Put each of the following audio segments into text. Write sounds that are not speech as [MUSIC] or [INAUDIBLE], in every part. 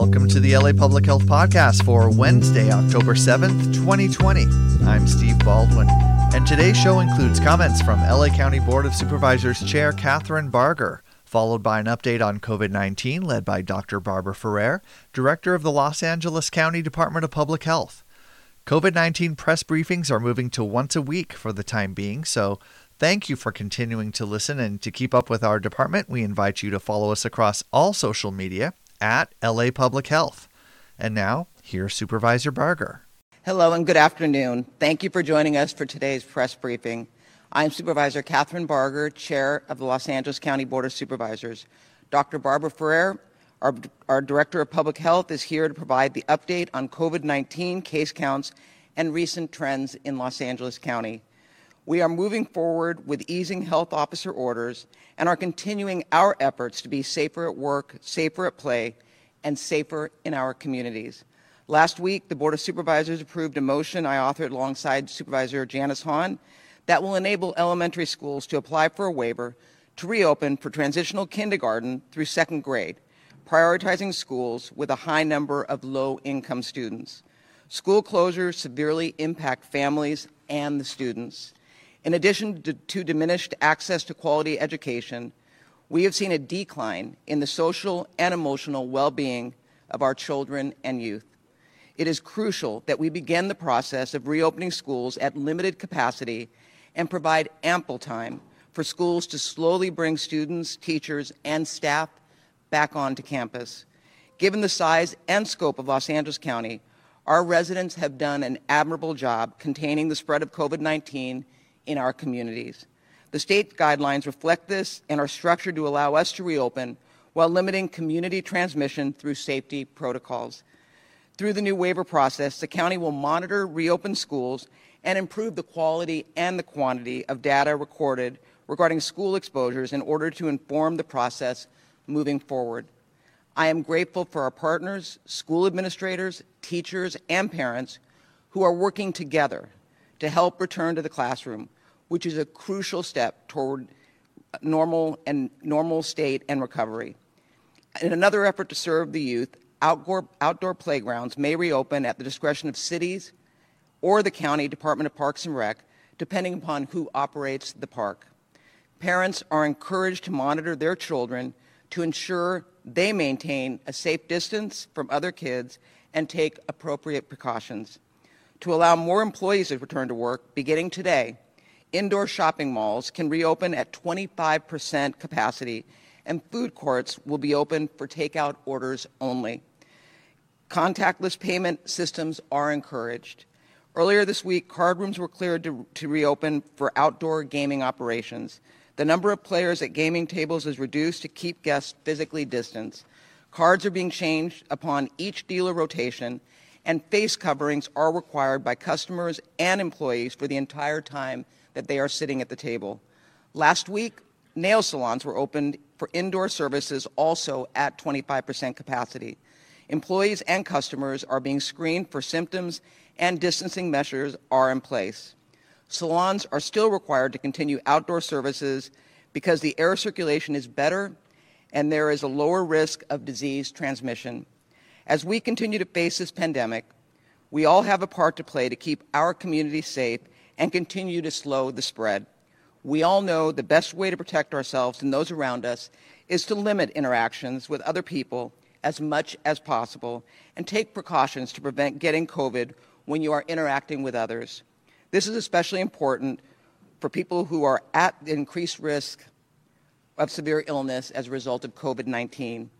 Welcome to the LA Public Health Podcast for Wednesday, October 7th, 2020. I'm Steve Baldwin, and today's show includes comments from LA County Board of Supervisors Chair Kathryn Barger, followed by an update on COVID 19 led by Dr. Barbara Ferrer, Director of the Los Angeles County Department of Public Health. COVID 19 press briefings are moving to once a week for the time being, so Thank you for continuing to listen and to keep up with our department. We invite you to follow us across all social media at LA Public Health. And now, here's Supervisor Barger. Hello and good afternoon. Thank you for joining us for today's press briefing. I'm Supervisor Kathryn Barger, Chair of the Los Angeles County Board of Supervisors. Dr. Barbara Ferrer, our, our Director of Public Health, is here to provide the update on COVID 19 case counts and recent trends in Los Angeles County. We are moving forward with easing health officer orders and are continuing our efforts to be safer at work, safer at play, and safer in our communities. Last week, the Board of Supervisors approved a motion I authored alongside Supervisor Janice Hahn that will enable elementary schools to apply for a waiver to reopen for transitional kindergarten through second grade, prioritizing schools with a high number of low income students. School closures severely impact families and the students. In addition to, diminished access to quality education, we have seen a decline in the social and emotional well being of our children and youth. It is crucial that we begin the process of reopening schools at limited capacity and provide ample time for schools to slowly bring students, teachers, and staff back onto campus. Given the size and scope of Los Angeles County, our residents have done an admirable job containing the spread of COVID 19 in our communities. The state guidelines reflect this and are structured to allow us to reopen while limiting community transmission through safety protocols. Through the new waiver process, the county will monitor reopened schools and improve the quality and the quantity of data recorded regarding school exposures in order to inform the process moving forward. I am grateful for our partners, school administrators, teachers, and parents who are working together to help return to the classroom, which is a crucial step toward normal and normal state and recovery. In another effort to serve the youth, outdoor, outdoor playgrounds may reopen at the discretion of cities or the county Department of Parks and Rec, depending upon who operates the park. Parents are encouraged to monitor their children to ensure they maintain a safe distance from other kids and take appropriate precautions to allow more employees to return to work beginning today, indoor shopping malls can reopen at 25% capacity and food courts will be open for takeout orders only. Contactless payment systems are encouraged. Earlier this week, card rooms were cleared to, to, reopen for outdoor gaming operations. The number of players at gaming tables is reduced to keep guests physically distanced. Cards are being changed upon each dealer rotation, and face coverings are required by customers and employees for the entire time that they are sitting at the table. Last week, nail salons were opened for indoor services also at 25% capacity. Employees and customers are being screened for symptoms and distancing measures are in place. Salons are still required to continue outdoor services because the air circulation is better and there is a lower risk of disease transmission. As we continue to face this pandemic, we all have a part to play to keep our community safe and continue to slow the spread. We all know the best way to protect ourselves and those around us is to limit interactions with other people as much as possible and take precautions to prevent getting COVID when you are interacting with others. This is especially important for people who are at increased risk of severe illness as a result of COVID 19.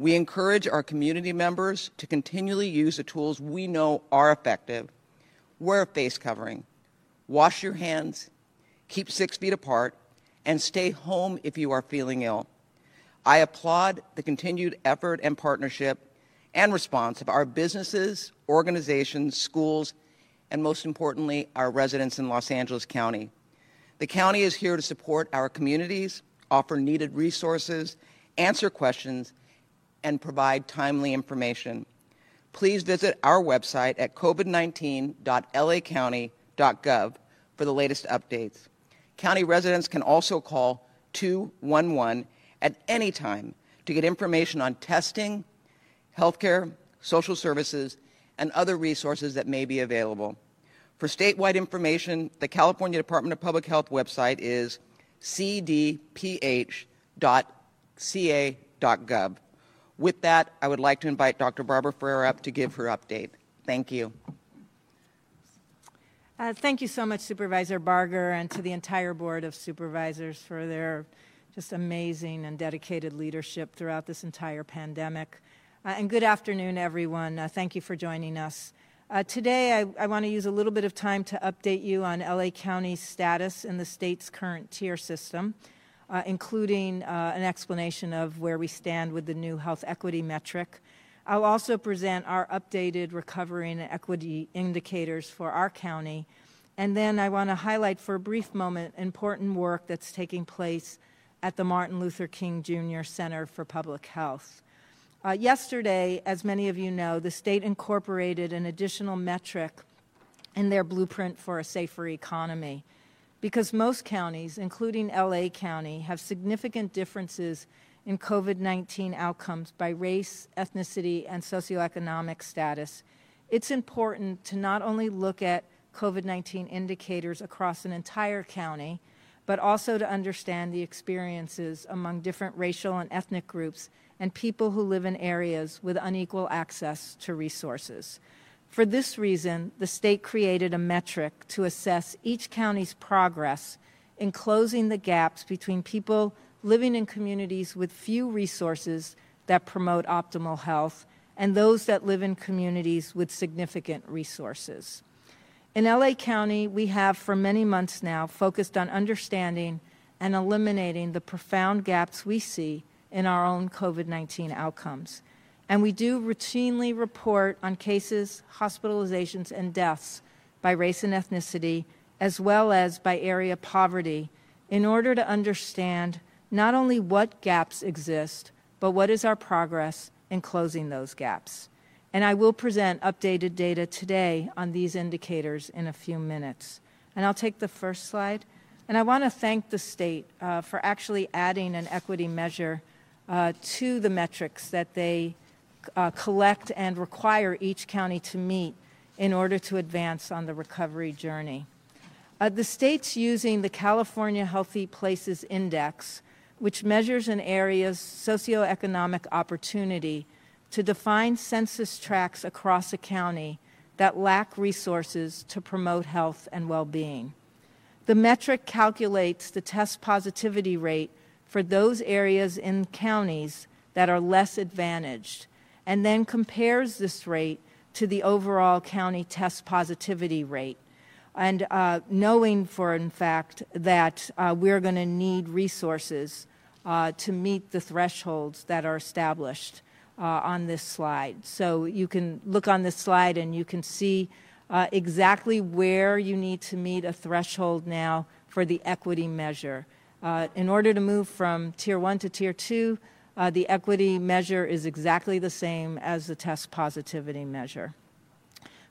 We encourage our community members to continually use the tools we know are effective. Wear a face covering, wash your hands, keep six feet apart, and stay home if you are feeling ill. I applaud the continued effort and partnership and response of our businesses, organizations, schools, and most importantly, our residents in Los Angeles County. The county is here to support our communities, offer needed resources, answer questions, and provide timely information. Please visit our website at covid19.lacounty.gov for the latest updates. County residents can also call 211 at any time to get information on testing, healthcare, social services, and other resources that may be available. For statewide information, the California Department of Public Health website is cdph.ca.gov. With that, I would like to invite Dr. Barbara Ferrer up to give her update. Thank you. Uh, thank you so much, Supervisor Barger, and to the entire Board of Supervisors for their just amazing and dedicated leadership throughout this entire pandemic. Uh, and good afternoon, everyone. Uh, thank you for joining us. Uh, today, I, I want to use a little bit of time to update you on LA County's status in the state's current tier system, uh, including uh, an explanation of where we stand with the new health equity metric. I'll also present our updated recovery and equity indicators for our county. And then I want to highlight for a brief moment important work that's taking place at the Martin Luther King Jr. Center for Public Health. Uh, yesterday, as many of you know, the state incorporated an additional metric in their blueprint for a safer economy because most counties, including LA County, have significant differences in COVID 19 outcomes by race, ethnicity, and socioeconomic status. It's important to not only look at COVID 19 indicators across an entire county, but also to understand the experiences among different racial and ethnic groups and people who live in areas with unequal access to resources. For this reason, the state created a metric to assess each county's progress in closing the gaps between people living in communities with few resources that promote optimal health and those that live in communities with significant resources. In LA County, we have for many months now focused on understanding and eliminating the profound gaps we see in our own COVID 19 outcomes. And we do routinely report on cases, hospitalizations, and deaths by race and ethnicity, as well as by area poverty, in order to understand not only what gaps exist, but what is our progress in closing those gaps. And I will present updated data today on these indicators in a few minutes. And I'll take the first slide. And I want to thank the state uh, for actually adding an equity measure uh, to the metrics that they uh, collect and require each county to meet in order to advance on the recovery journey. Uh, the state's using the California Healthy Places Index, which measures an area's socioeconomic opportunity to define census tracts across a county that lack resources to promote health and well being. The metric calculates the test positivity rate for those areas in counties that are less advantaged, and then compares this rate to the overall county test positivity rate. And uh, knowing for in fact that uh, we're going to need resources uh, to meet the thresholds that are established uh, on this slide. So you can look on this slide and you can see uh, exactly where you need to meet a threshold now for the equity measure. Uh, in order to move from tier one to tier two, uh, the equity measure is exactly the same as the test positivity measure.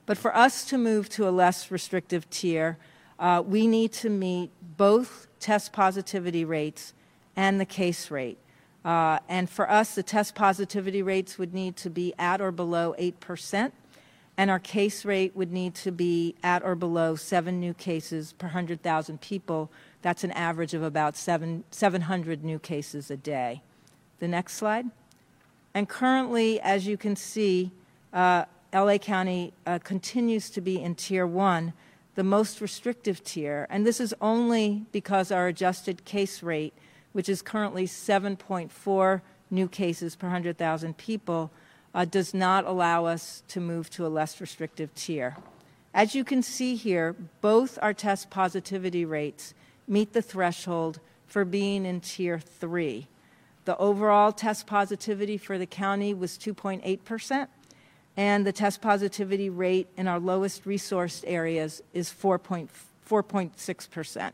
But for us to move to a less restrictive tier, uh, we need to meet both test positivity rates and the case rate. Uh, and for us, the test positivity rates would need to be at or below 8%, and our case rate would need to be at or below seven new cases per 100,000 people that's an average of about seven, 700 new cases a day. The next slide. And currently, as you can see, uh, LA County uh, continues to be in Tier 1, the most restrictive tier. And this is only because our adjusted case rate, which is currently 7.4 new cases per 100,000 people, uh, does not allow us to move to a less restrictive tier. As you can see here, both our test positivity rates meet the threshold for being in Tier 3. The overall test positivity for the county was 2.8%, and the test positivity rate in our lowest resourced areas is 4.6%.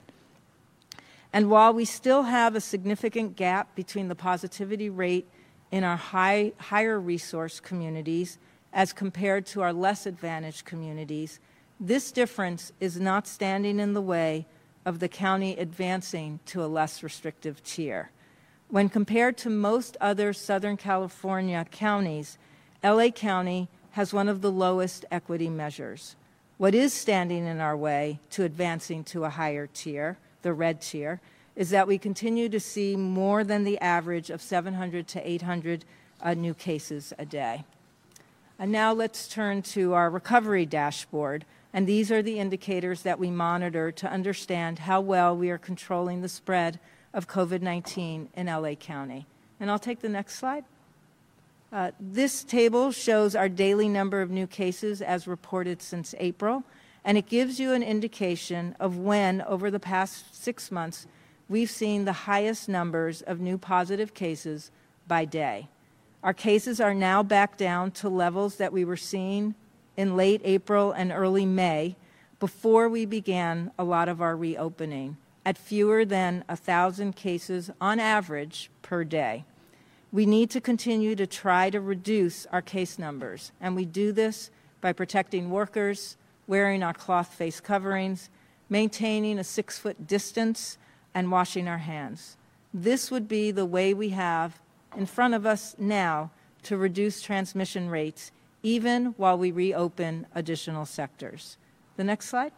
And while we still have a significant gap between the positivity rate in our high, higher resource communities as compared to our less advantaged communities, this difference is not standing in the way of the county advancing to a less restrictive tier. When compared to most other Southern California counties, LA County has one of the lowest equity measures. What is standing in our way to advancing to a higher tier, the red tier, is that we continue to see more than the average of 700 to 800 uh, new cases a day. And now let's turn to our recovery dashboard. And these are the indicators that we monitor to understand how well we are controlling the spread of COVID 19 in LA County. And I'll take the next slide. Uh, this table shows our daily number of new cases as reported since April, and it gives you an indication of when, over the past six months, we've seen the highest numbers of new positive cases by day. Our cases are now back down to levels that we were seeing in late April and early May before we began a lot of our reopening at fewer than 1,000 cases on average per day. We need to continue to try to reduce our case numbers, and we do this by protecting workers, wearing our cloth face coverings, maintaining a six foot distance, and washing our hands. This would be the way we have in front of us now to reduce transmission rates, even while we reopen additional sectors. The next slide.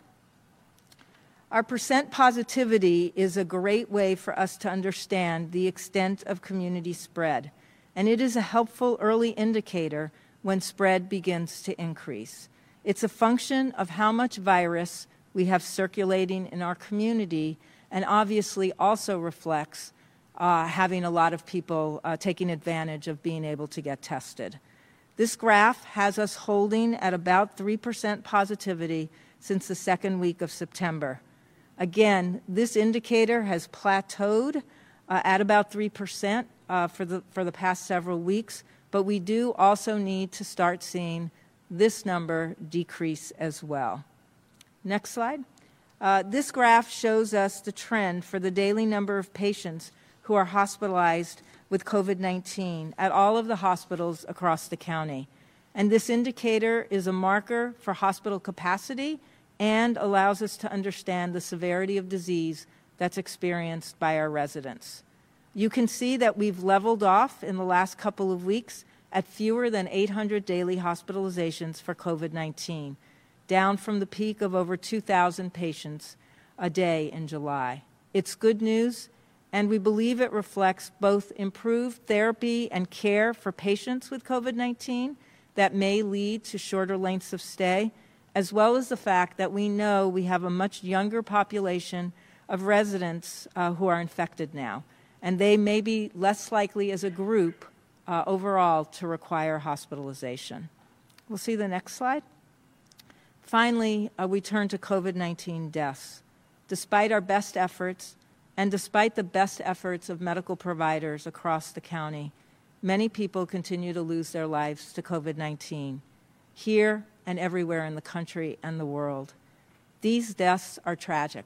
Our percent positivity is a great way for us to understand the extent of community spread, and it is a helpful early indicator when spread begins to increase. It's a function of how much virus we have circulating in our community and obviously also reflects uh, having a lot of people uh, taking advantage of being able to get tested. This graph has us holding at about 3% positivity since the second week of September. Again, this indicator has plateaued uh, at about 3% uh, for, the, for the past several weeks, but we do also need to start seeing this number decrease as well. Next slide. Uh, this graph shows us the trend for the daily number of patients who are hospitalized with COVID 19 at all of the hospitals across the county. And this indicator is a marker for hospital capacity and allows us to understand the severity of disease that's experienced by our residents. You can see that we've leveled off in the last couple of weeks at fewer than 800 daily hospitalizations for COVID 19 down from the peak of over 2,000 patients a day in July. It's good news, and we believe it reflects both improved therapy and care for patients with COVID 19 that may lead to shorter lengths of stay, as well as the fact that we know we have a much younger population of residents uh, who are infected now, and they may be less likely as a group uh, overall to require hospitalization. We'll see the next slide. Finally, uh, we turn to COVID 19 deaths. Despite our best efforts, and despite the best efforts of medical providers across the county, many people continue to lose their lives to COVID 19, here and everywhere in the country and the world. These deaths are tragic,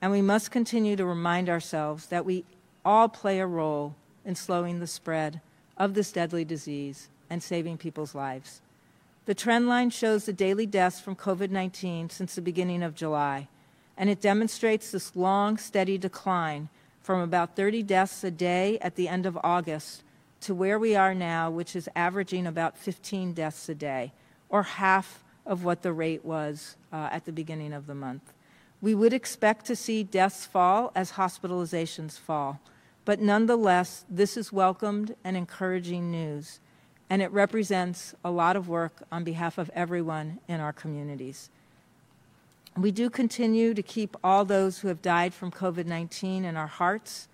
and we must continue to remind ourselves that we all play a role in slowing the spread of this deadly disease and saving people's lives. The trend line shows the daily deaths from COVID 19 since the beginning of July, and it demonstrates this long, steady decline from about 30 deaths a day at the end of August to where we are now, which is averaging about 15 deaths a day, or half of what the rate was uh, at the beginning of the month. We would expect to see deaths fall as hospitalizations fall, but nonetheless, this is welcomed and encouraging news and it represents a lot of work on behalf of everyone in our communities. We do continue to keep all those who have died from COVID 19 in our hearts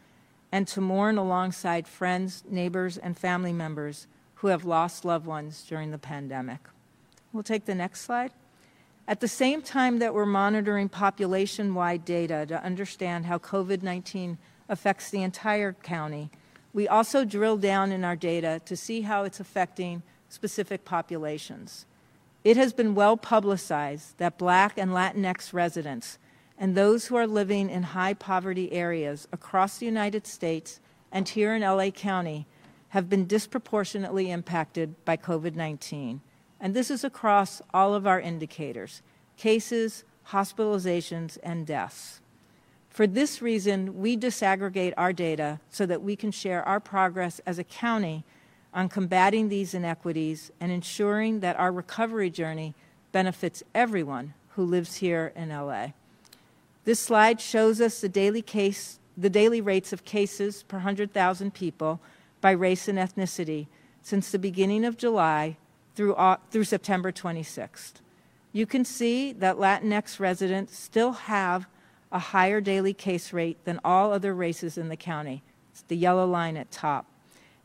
and to mourn alongside friends, neighbors, and family members who have lost loved ones during the pandemic. We'll take the next slide. At the same time that we're monitoring population wide data to understand how COVID 19 affects the entire county, we also drill down in our data to see how it's affecting specific populations. It has been well publicized that Black and Latinx residents and those who are living in high poverty areas across the United States and here in LA County have been disproportionately impacted by COVID 19. And this is across all of our indicators cases, hospitalizations, and deaths. For this reason, we disaggregate our data so that we can share our progress as a county on combating these inequities and ensuring that our recovery journey benefits everyone who lives here in LA. This slide shows us the daily case the daily rates of cases per 100,000 people by race and ethnicity since the beginning of July through, uh, through September 26th. You can see that Latinx residents still have a higher daily case rate than all other races in the county. It's the yellow line at top.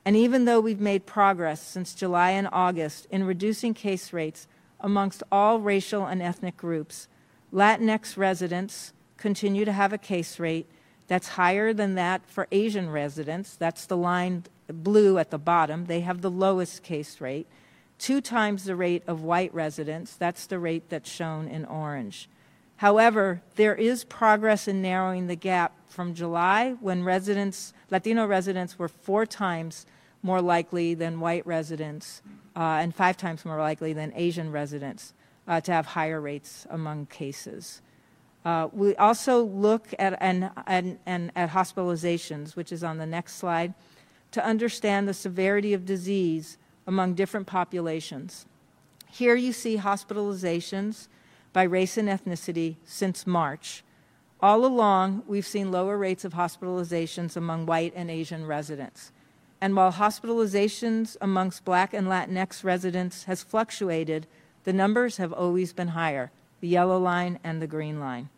And even though we've made progress since July and August in reducing case rates amongst all racial and ethnic groups, Latinx residents continue to have a case rate that's higher than that for Asian residents. That's the line blue at the bottom. They have the lowest case rate. Two times the rate of white residents. That's the rate that's shown in orange. However, there is progress in narrowing the gap from July when residents, Latino residents were four times more likely than white residents uh, and five times more likely than Asian residents uh, to have higher rates among cases. Uh, we also look at, and, and, and at hospitalizations, which is on the next slide, to understand the severity of disease among different populations. Here you see hospitalizations by race and ethnicity since March. All along, we've seen lower rates of hospitalizations among white and Asian residents. And while hospitalizations amongst black and Latinx residents has fluctuated, the numbers have always been higher the yellow line and the green line.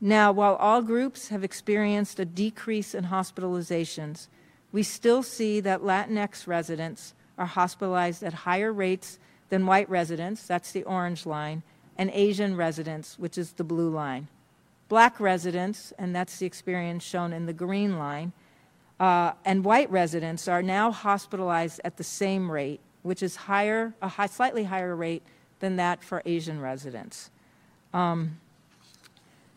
Now, while all groups have experienced a decrease in hospitalizations, we still see that Latinx residents are hospitalized at higher rates than white residents, that's the orange line, and Asian residents, which is the blue line. Black residents, and that's the experience shown in the green line, uh, and white residents are now hospitalized at the same rate, which is higher, a high, slightly higher rate than that for Asian residents. Um,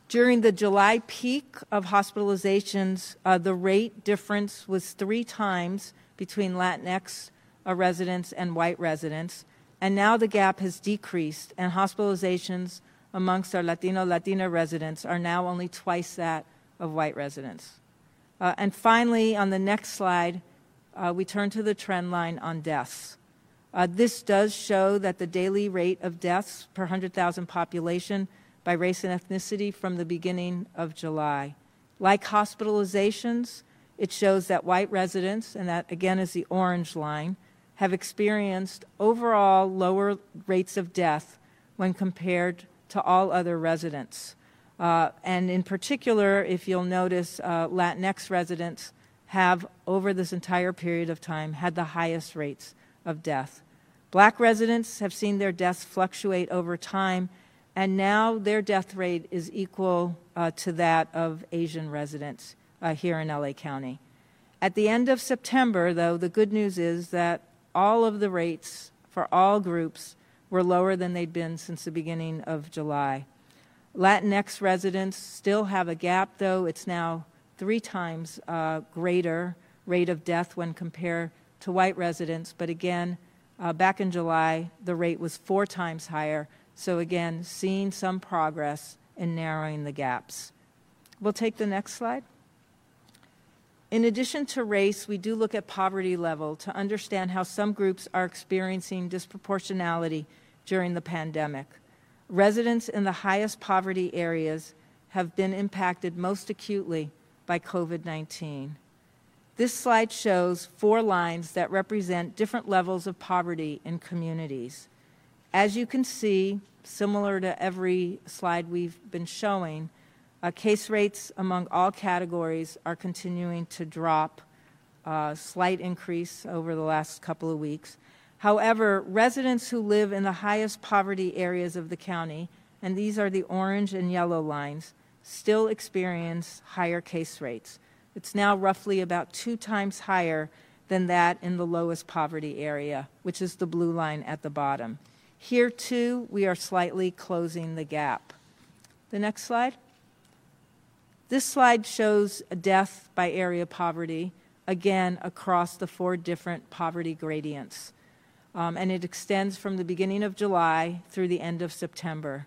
during the July peak of hospitalizations, uh, the rate difference was three times between Latinx residents and white residents, and now the gap has decreased, and hospitalizations amongst our Latino Latina residents are now only twice that of white residents. Uh, and finally, on the next slide, uh, we turn to the trend line on deaths. Uh, this does show that the daily rate of deaths per 100,000 population by race and ethnicity from the beginning of July. Like hospitalizations, it shows that white residents, and that again is the orange line, have experienced overall lower rates of death when compared to all other residents. Uh, and in particular, if you'll notice, uh, Latinx residents have, over this entire period of time, had the highest rates of death. Black residents have seen their deaths fluctuate over time, and now their death rate is equal uh, to that of Asian residents uh, here in LA County. At the end of September, though, the good news is that all of the rates for all groups were lower than they'd been since the beginning of July. Latinx residents still have a gap, though. It's now three times uh, greater rate of death when compared to white residents. But again, uh, back in July, the rate was four times higher. So again, seeing some progress in narrowing the gaps. We'll take the next slide. In addition to race, we do look at poverty level to understand how some groups are experiencing disproportionality during the pandemic residents in the highest poverty areas have been impacted most acutely by COVID 19. This slide shows four lines that represent different levels of poverty in communities. As you can see, similar to every slide we've been showing, uh, case rates among all categories are continuing to drop, uh, slight increase over the last couple of weeks. However, residents who live in the highest poverty areas of the county, and these are the orange and yellow lines, still experience higher case rates. It's now roughly about two times higher than that in the lowest poverty area, which is the blue line at the bottom. Here, too, we are slightly closing the gap. The next slide. This slide shows death by area poverty, again, across the four different poverty gradients um, and it extends from the beginning of July through the end of September.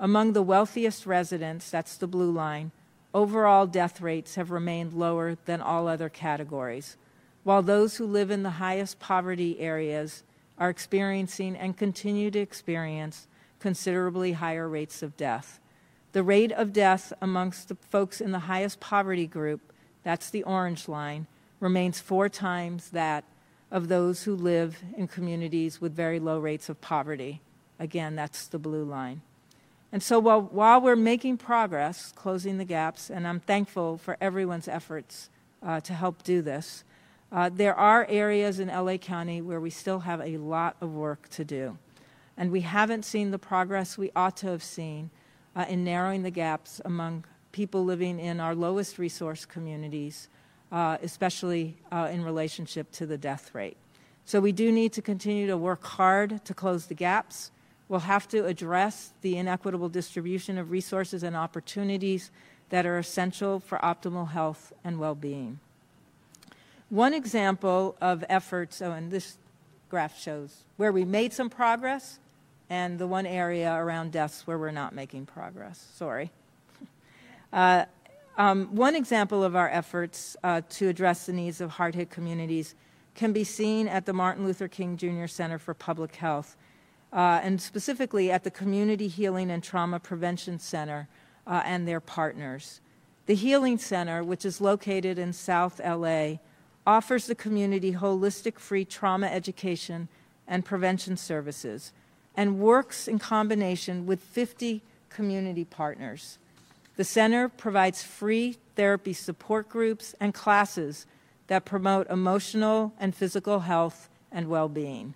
Among the wealthiest residents, that's the blue line, overall death rates have remained lower than all other categories. while those who live in the highest poverty areas are experiencing and continue to experience considerably higher rates of death. The rate of death amongst the folks in the highest poverty group, that's the orange line, remains four times that of those who live in communities with very low rates of poverty. Again, that's the blue line. And so while, while we're making progress, closing the gaps, and I'm thankful for everyone's efforts uh, to help do this, uh, there are areas in LA County where we still have a lot of work to do. And we haven't seen the progress we ought to have seen uh, in narrowing the gaps among people living in our lowest resource communities, uh, especially uh, in relationship to the death rate. So we do need to continue to work hard to close the gaps. We'll have to address the inequitable distribution of resources and opportunities that are essential for optimal health and well being. One example of efforts, oh, and this graph shows where we made some progress and the one area around deaths where we're not making progress. Sorry. [LAUGHS] Uh, um, one example of our efforts uh, to address the needs of hard hit communities can be seen at the Martin Luther King Jr. Center for Public Health, uh, and specifically at the Community Healing and Trauma Prevention Center uh, and their partners. The Healing Center, which is located in South LA, offers the community holistic free trauma education and prevention services and works in combination with 50 community partners. The center provides free therapy support groups and classes that promote emotional and physical health and well being.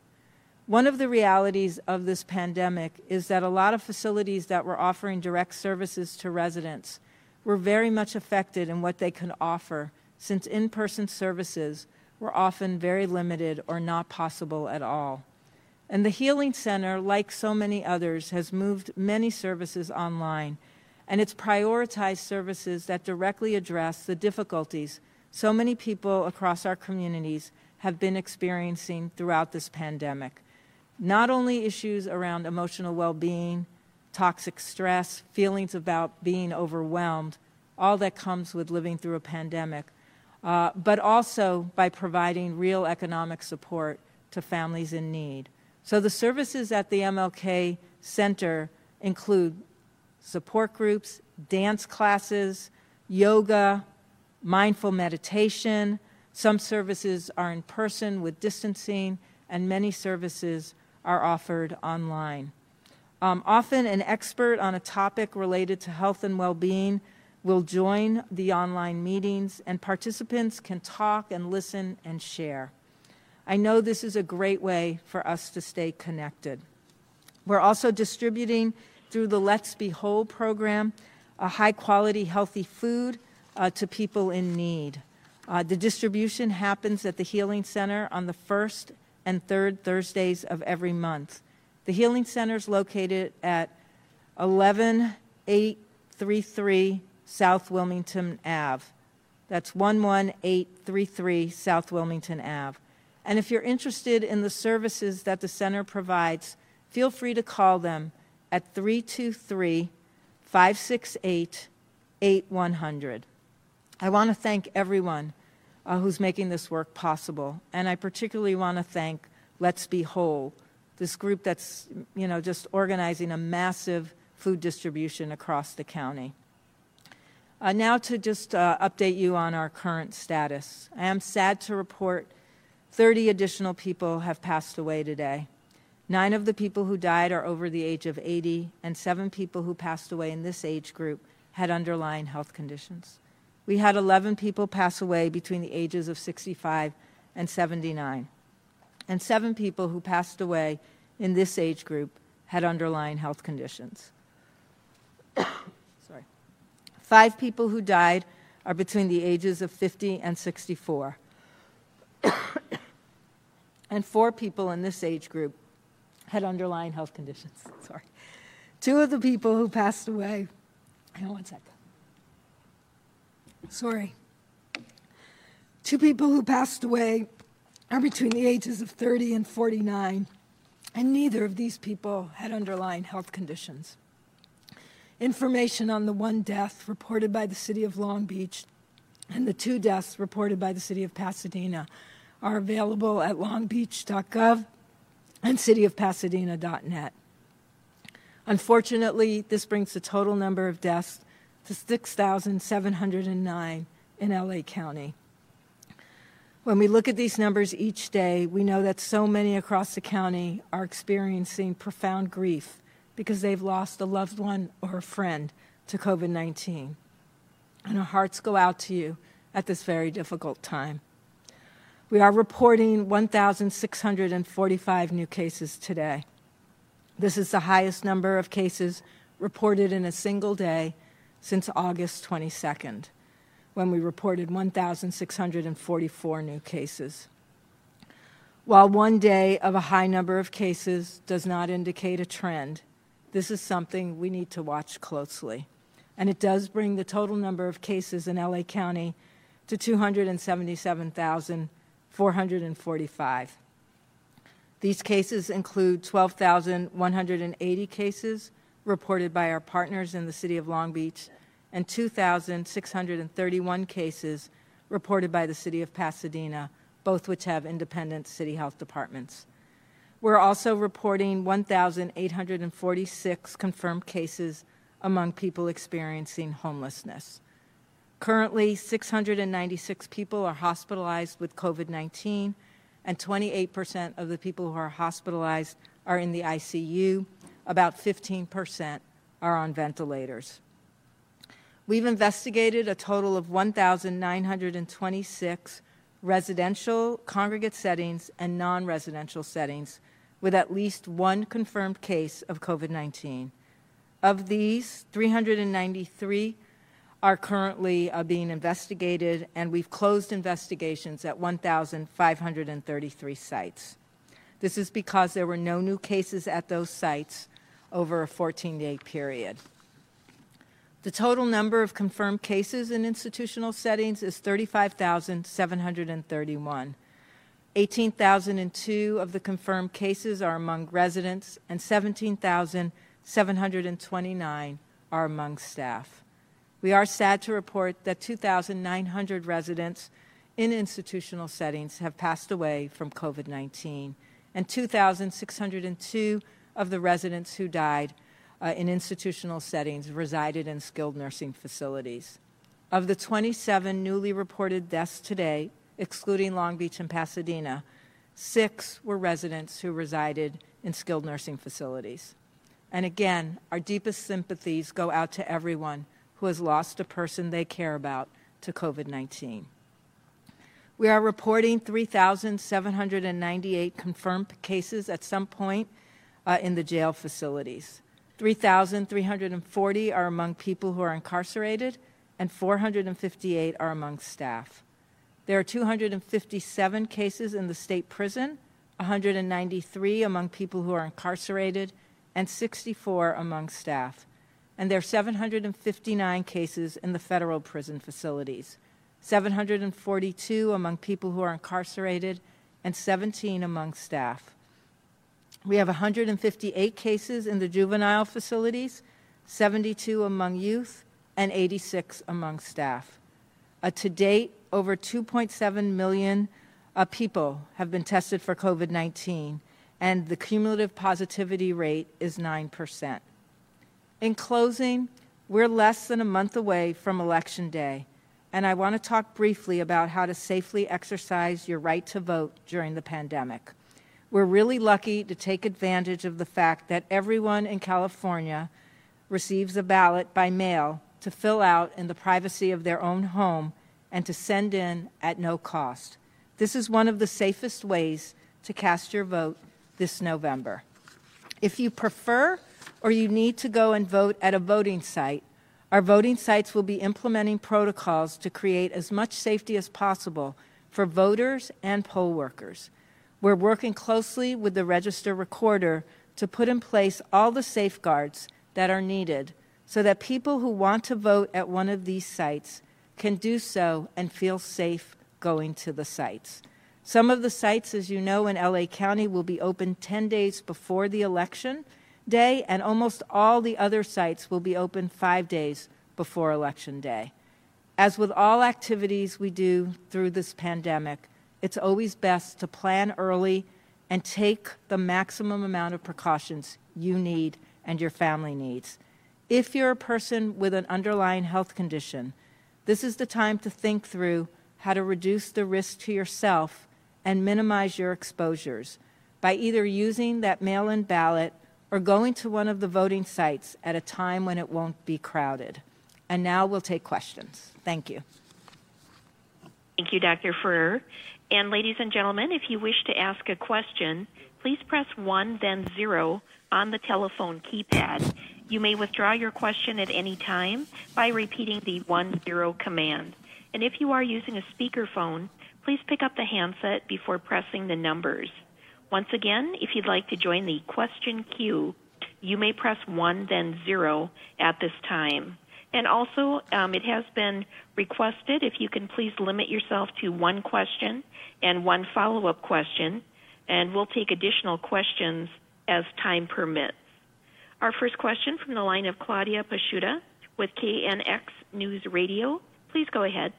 One of the realities of this pandemic is that a lot of facilities that were offering direct services to residents were very much affected in what they could offer since in person services were often very limited or not possible at all. And the Healing Center, like so many others, has moved many services online, and it's prioritized services that directly address the difficulties so many people across our communities have been experiencing throughout this pandemic. Not only issues around emotional well being, toxic stress, feelings about being overwhelmed, all that comes with living through a pandemic, uh, but also by providing real economic support to families in need. So the services at the MLK Center include support groups, dance classes, yoga, mindful meditation. Some services are in person with distancing, and many services are offered online. Um, often, an expert on a topic related to health and well being will join the online meetings, and participants can talk and listen and share. I know this is a great way for us to stay connected. We're also distributing through the Let's Be Whole program a high quality, healthy food uh, to people in need. Uh, the distribution happens at the Healing Center on the first and third Thursdays of every month. The Healing Center is located at 11833 South Wilmington Ave. That's 11833 South Wilmington Ave. And if you're interested in the services that the center provides, feel free to call them at 323 568 8100. I want to thank everyone uh, who's making this work possible, and I particularly want to thank Let's Be Whole, this group that's you know just organizing a massive food distribution across the county. Uh, now to just uh, update you on our current status. I am sad to report 30 additional people have passed away today. Nine of the people who died are over the age of 80, and seven people who passed away in this age group had underlying health conditions. We had 11 people pass away between the ages of 65 and 79, and seven people who passed away in this age group had underlying health conditions. [COUGHS] Sorry. Five people who died are between the ages of 50 and 64. And four people in this age group had underlying health conditions. [LAUGHS] Sorry. Two of the people who passed away, hang on one second. Sorry. Two people who passed away are between the ages of 30 and 49, and neither of these people had underlying health conditions. Information on the one death reported by the city of Long Beach and the two deaths reported by the city of Pasadena are available at longbeach.gov and cityofpasadena.net. Unfortunately, this brings the total number of deaths to 6,709 in LA County. When we look at these numbers each day, we know that so many across the county are experiencing profound grief because they've lost a loved one or a friend to COVID 19. And our hearts go out to you at this very difficult time. We are reporting 1,645 new cases today. This is the highest number of cases reported in a single day since August 22nd, when we reported 1,644 new cases. While one day of a high number of cases does not indicate a trend, this is something we need to watch closely. And it does bring the total number of cases in LA County to 277,445. These cases include 12,180 cases reported by our partners in the city of Long Beach and 2,631 cases reported by the city of Pasadena, both which have independent city health departments. We're also reporting 1,846 confirmed cases among people experiencing homelessness. Currently, 696 people are hospitalized with COVID 19 and 28% of the people who are hospitalized are in the ICU. About 15% are on ventilators. We've investigated a total of 1,926 residential, congregate settings, and non residential settings with at least one confirmed case of COVID 19. Of these, 393 are currently uh, being investigated, and we've closed investigations at 1,533 sites. This is because there were no new cases at those sites over a 14 day period. The total number of confirmed cases in institutional settings is 35,731. 18,002 of the confirmed cases are among residents, and 17,729 are among staff. We are sad to report that 2,900 residents in institutional settings have passed away from COVID 19, and 2,602 of the residents who died uh, in institutional settings resided in skilled nursing facilities. Of the 27 newly reported deaths today, excluding Long Beach and Pasadena, six were residents who resided in skilled nursing facilities. And again, our deepest sympathies go out to everyone who has lost a person they care about to COVID 19. We are reporting 3,798 confirmed cases at some point uh, in the jail facilities. 3,340 are among people who are incarcerated, and 458 are among staff. There are 257 cases in the state prison, 193 among people who are incarcerated, and 64 among staff and there are 759 cases in the federal prison facilities, 742 among people who are incarcerated, and 17 among staff. We have 158 cases in the juvenile facilities, 72 among youth, and 86 among staff. Uh, to date, over 2.7 million uh, people have been tested for COVID 19, and the cumulative positivity rate is 9%. In closing, we're less than a month away from Election Day, and I want to talk briefly about how to safely exercise your right to vote during the pandemic. We're really lucky to take advantage of the fact that everyone in California receives a ballot by mail to fill out in the privacy of their own home and to send in at no cost. This is one of the safest ways to cast your vote this November. If you prefer, or you need to go and vote at a voting site, our voting sites will be implementing protocols to create as much safety as possible for voters and poll workers. We're working closely with the register recorder to put in place all the safeguards that are needed so that people who want to vote at one of these sites can do so and feel safe going to the sites. Some of the sites, as you know, in LA County will be open 10 days before the election Day, and almost all the other sites will be open five days before Election Day. As with all activities we do through this pandemic, it's always best to plan early and take the maximum amount of precautions you need and your family needs. If you're a person with an underlying health condition, this is the time to think through how to reduce the risk to yourself and minimize your exposures by either using that mail in ballot or going to one of the voting sites at a time when it won't be crowded. And now we'll take questions. Thank you. Thank you, Dr. Ferrer. And ladies and gentlemen, if you wish to ask a question, please press 1 then 0 on the telephone keypad. You may withdraw your question at any time by repeating the 1 0 command. And if you are using a speakerphone, please pick up the handset before pressing the numbers. Once again, if you'd like to join the question queue, you may press 1 then 0 at this time. And also, um, it has been requested if you can please limit yourself to one question and one follow up question, and we'll take additional questions as time permits. Our first question from the line of Claudia Peschiutta with KNX News Radio. Please go ahead.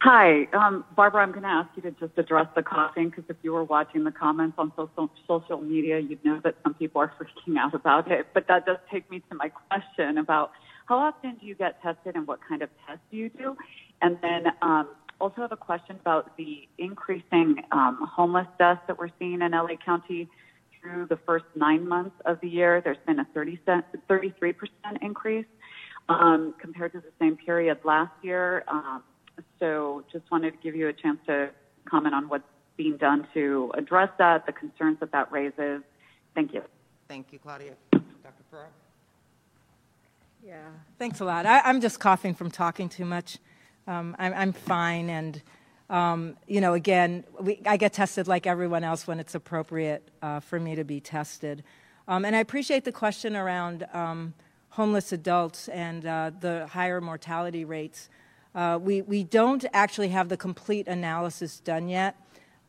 Hi, um, Barbara. I'm going to ask you to just address the coughing because if you were watching the comments on social social media, you'd know that some people are freaking out about it. But that does take me to my question about how often do you get tested and what kind of tests do you do? And then um, also have a question about the increasing um, homeless deaths that we're seeing in LA County through the first nine months of the year. There's been a 30 33% increase um, compared to the same period last year. Um, so just wanted to give you a chance to comment on what's being done to address that, the concerns that that raises. Thank you. Thank you, Claudia. Dr. Ferrer? Yeah, thanks a lot. I, am just coughing from talking too much. Um, I'm, I'm, fine, and um, you know, again, we, I get tested like everyone else when it's appropriate uh, for me to be tested. Um, and I appreciate the question around um, homeless adults and uh, the higher mortality rates. Uh, we, we don't actually have the complete analysis done yet.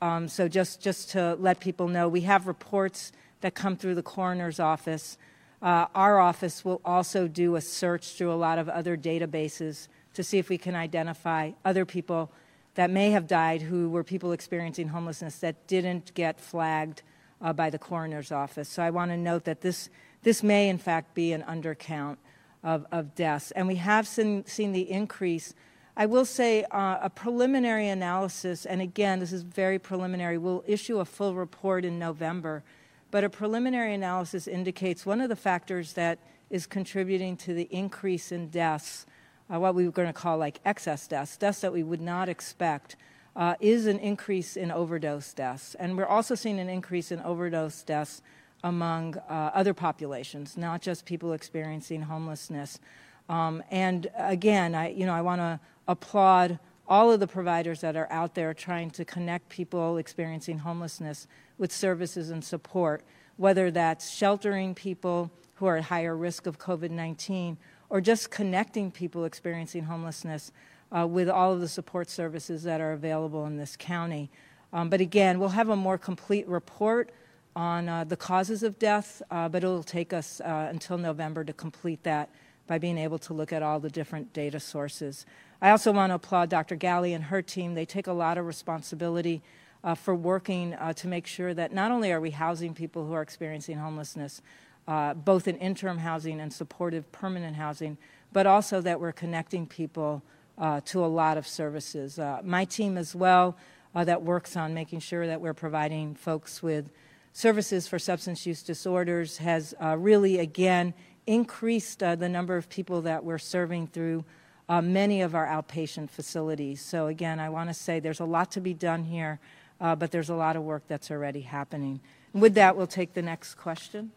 Um, so just, just to let people know, we have reports that come through the coroner's office. Uh, our office will also do a search through a lot of other databases to see if we can identify other people that may have died who were people experiencing homelessness that didn't get flagged uh, by the coroner's office. So I want to note that this, this may, in fact, be an undercount of, of deaths. And we have seen, seen the increase I will say uh, a preliminary analysis, and again, this is very preliminary, we'll issue a full report in November, but a preliminary analysis indicates one of the factors that is contributing to the increase in deaths, uh, what we were going to call like excess deaths, deaths that we would not expect, uh, is an increase in overdose deaths. And we're also seeing an increase in overdose deaths among uh, other populations, not just people experiencing homelessness. Um, and again, I, you know, I want to applaud all of the providers that are out there trying to connect people experiencing homelessness with services and support, whether that's sheltering people who are at higher risk of COVID 19 or just connecting people experiencing homelessness uh, with all of the support services that are available in this county. Um, but again, we'll have a more complete report on uh, the causes of death, uh, but it'll take us uh, until November to complete that by being able to look at all the different data sources. I also want to applaud Dr. Ghaly and her team. They take a lot of responsibility uh, for working uh, to make sure that not only are we housing people who are experiencing homelessness, uh, both in interim housing and supportive permanent housing, but also that we're connecting people uh, to a lot of services. Uh, my team as well uh, that works on making sure that we're providing folks with services for substance use disorders has really, again, increased the number of people that we're serving through uh, many of our outpatient facilities. So, again, I want to say there's a lot to be done here, uh, but there's a lot of work that's already happening. With that, we'll take the next question.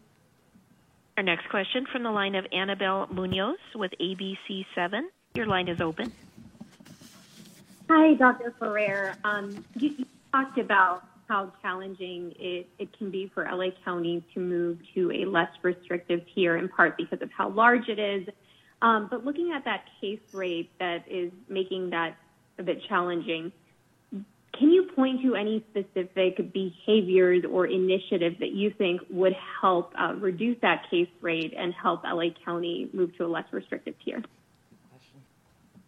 Our next question from the line of Anabel Munoz with ABC7. Your line is open. Hi, Dr. Ferrer. Um, you, you, talked about how challenging it, it can be for LA County to move to a less restrictive tier, in part because of how large it is um, but looking at that case rate that is making that a bit challenging, can you point to any specific behaviors or initiatives that you think would help uh, reduce that case rate and help LA County move to a less restrictive tier?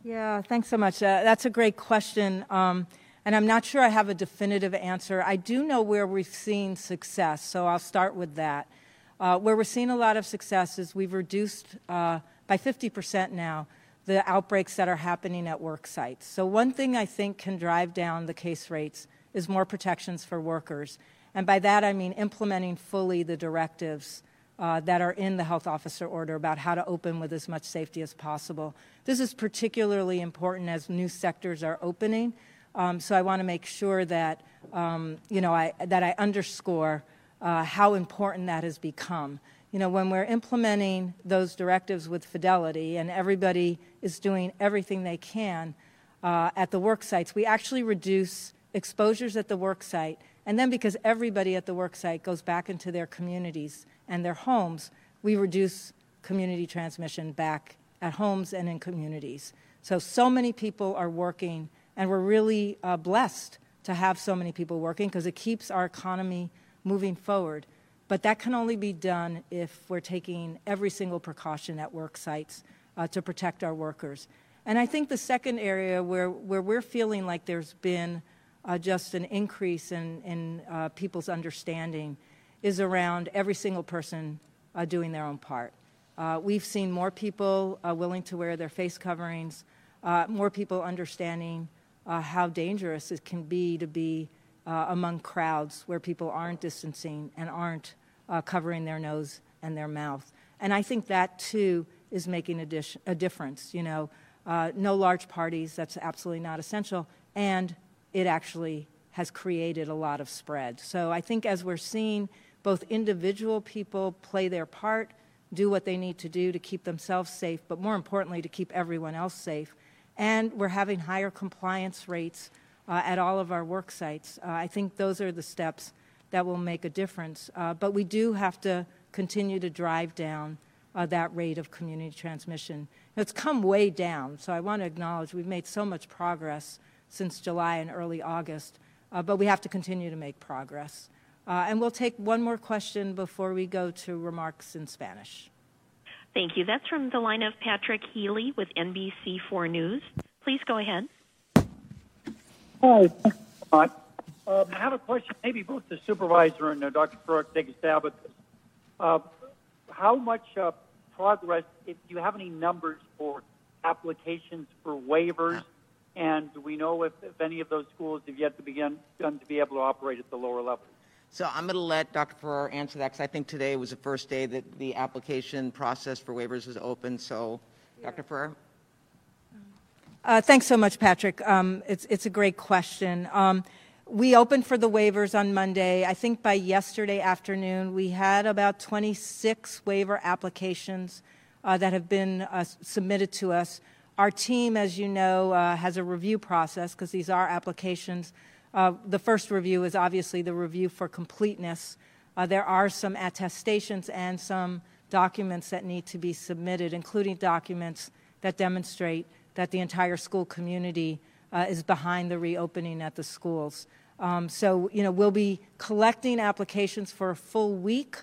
Yeah, thanks so much. Uh, that's a great question. Um, And I'm not sure I have a definitive answer. I do know where we've seen success, so I'll start with that. Uh, where we're seeing a lot of success is we've reduced uh, by 50% now the outbreaks that are happening at work sites. So, one thing I think can drive down the case rates is more protections for workers. And by that, I mean implementing fully the directives uh, that are in the health officer order about how to open with as much safety as possible. This is particularly important as new sectors are opening. Um, so I want to make sure that um, you know I, that I underscore uh, how important that has become. You know, when we're implementing those directives with fidelity and everybody is doing everything they can uh, at the work sites, we actually reduce exposures at the work site. And then because everybody at the work site goes back into their communities and their homes, we reduce community transmission back at homes and in communities. So, so many people are working, and we're really uh, blessed to have so many people working because it keeps our economy moving forward. But that can only be done if we're taking every single precaution at work sites uh, to protect our workers. And I think the second area where, where we're feeling like there's been uh, just an increase in, in uh, people's understanding is around every single person uh, doing their own part. Uh, we've seen more people uh, willing to wear their face coverings, more people understanding Uh, how dangerous it can be to be uh, among crowds where people aren't distancing and aren't uh, covering their nose and their mouth. And I think that too is making a, dish, a difference. You know, no large parties, that's absolutely not essential. And it actually has created a lot of spread. So I think as we're seeing both individual people play their part, do what they need to do to keep themselves safe, but more importantly, to keep everyone else safe. And we're having higher compliance rates uh, at all of our work sites. Uh, I think those are the steps that will make a difference. Uh, but we do have to continue to drive down uh, that rate of community transmission. It's come way down, so I want to acknowledge we've made so much progress since July and early August, uh, but we have to continue to make progress. Uh, and we'll take one more question before we go to remarks in Spanish. Thank you. That's from the line of Patrick Healy with NBC4 News. Please go ahead. Hi. Um, I have a question, maybe both the supervisor and uh, Dr. Ferrer take a stab at this. Uh, how much uh, progress, if you have any numbers for applications for waivers and do we know if, if any of those schools have yet to begin to be able to operate at the lower level? So I'm going to let Dr. Ferrer answer that because I think today was the first day that the application process for waivers was open. So, Dr. Ferrer. Uh, thanks so much, Patrick. Um, it's, it's a great question. Um, we opened for the waivers on Monday. I think by yesterday afternoon, we had about 26 waiver applications uh, that have been uh, submitted to us. Our team, as you know, uh, has a review process because these are applications. Uh, the first review is obviously the review for completeness. Uh, there are some attestations and some documents that need to be submitted, including documents that demonstrate that the entire school community uh, is behind the reopening at the schools. Um, so, you know, we'll be collecting applications for a full week.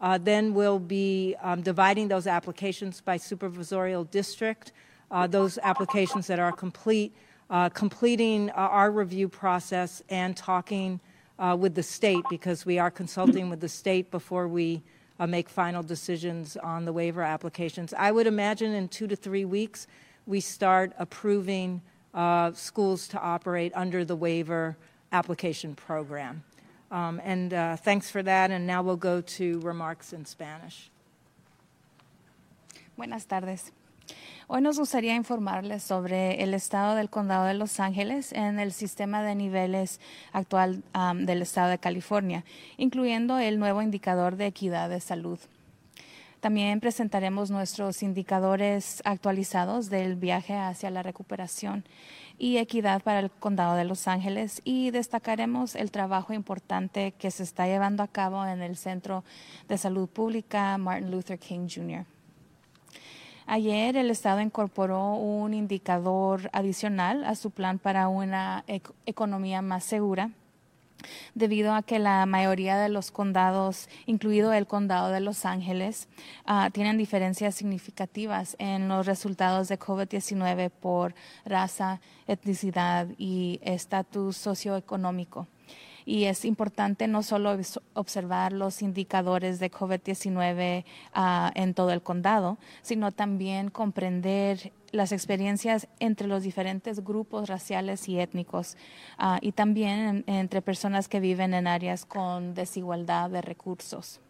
Uh, then we'll be um, dividing those applications by supervisorial district uh, those applications that are complete, uh, completing uh, our review process and talking uh, with the state because we are consulting with the state before we uh, make final decisions on the waiver applications. I would imagine in two to three weeks we start approving uh, schools to operate under the waiver application program. Um, and thanks for that. And now we'll go to remarks in Spanish. Buenas tardes. Hoy nos gustaría informarles sobre el estado del condado de Los Ángeles en el sistema de niveles actual del estado de California, incluyendo el nuevo indicador de equidad de salud. También presentaremos nuestros indicadores actualizados del viaje hacia la recuperación y equidad para el condado de Los Ángeles y destacaremos el trabajo importante que se está llevando a cabo en el Centro de Salud Pública Martin Luther King Jr. Ayer el Estado incorporó un indicador adicional a su plan para una economía más segura debido a que la mayoría de los condados, incluido el condado de Los Ángeles, uh, tienen diferencias significativas en los resultados de COVID-19 por raza, etnicidad y estatus socioeconómico y es importante no solo observar los indicadores de COVID-19 uh, en todo el condado, sino también comprender las experiencias entre los diferentes grupos raciales y étnicos uh, y también en, entre personas que viven en áreas con desigualdad de recursos.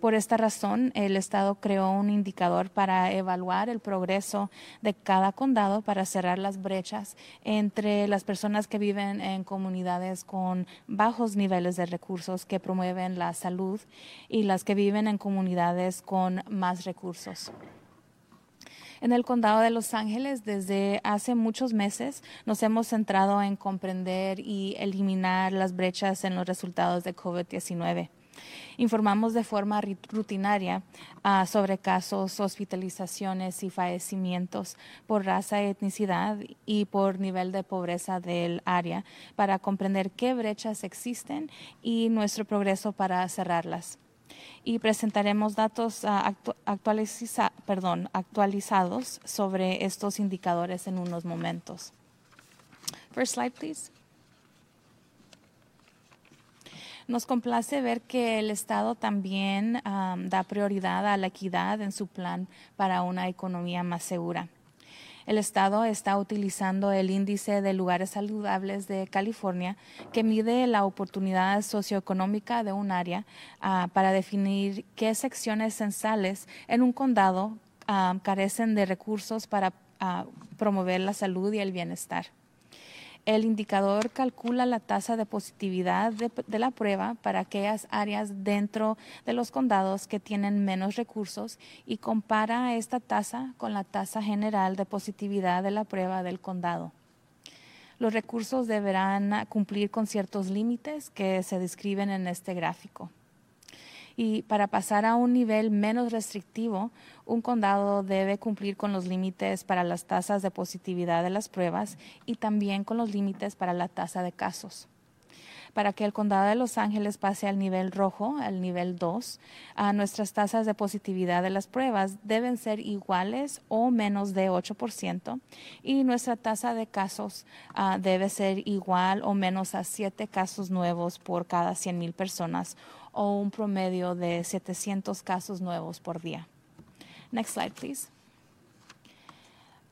Por esta razón, el Estado creó un indicador para evaluar el progreso de cada condado para cerrar las brechas entre las personas que viven en comunidades con bajos niveles de recursos que promueven la salud y las que viven en comunidades con más recursos. En el condado de Los Ángeles, desde hace muchos meses, nos hemos centrado en comprender y eliminar las brechas en los resultados de COVID-19. Informamos de forma rutinaria uh, sobre casos, hospitalizaciones y fallecimientos por raza, etnicidad y por nivel de pobreza del área para comprender qué brechas existen y nuestro progreso para cerrarlas y presentaremos datos uh, actu actualizados sobre estos indicadores en unos momentos. First slide, please. Nos complace ver que el Estado también da prioridad a la equidad en su plan para una economía más segura. El Estado está utilizando el índice de lugares saludables de California, que mide la oportunidad socioeconómica de un área uh, para definir qué secciones censales en un condado uh, carecen de recursos para uh, promover la salud y el bienestar. El indicador calcula la tasa de positividad de, la prueba para aquellas áreas dentro de los condados que tienen menos recursos y compara esta tasa con la tasa general de positividad de la prueba del condado. Los recursos deberán cumplir con ciertos límites que se describen en este gráfico y para pasar a un nivel menos restrictivo, un condado debe cumplir con los límites para las tasas de positividad de las pruebas y también con los límites para la tasa de casos. Para que el condado de Los Ángeles pase al nivel rojo, al nivel 2, a nuestras tasas de positividad de las pruebas deben ser iguales o menos de 8% y nuestra tasa de casos uh, debe ser igual o menos a 7 casos nuevos por cada 100 mil personas o un promedio de 700 casos nuevos por día. Next slide, please.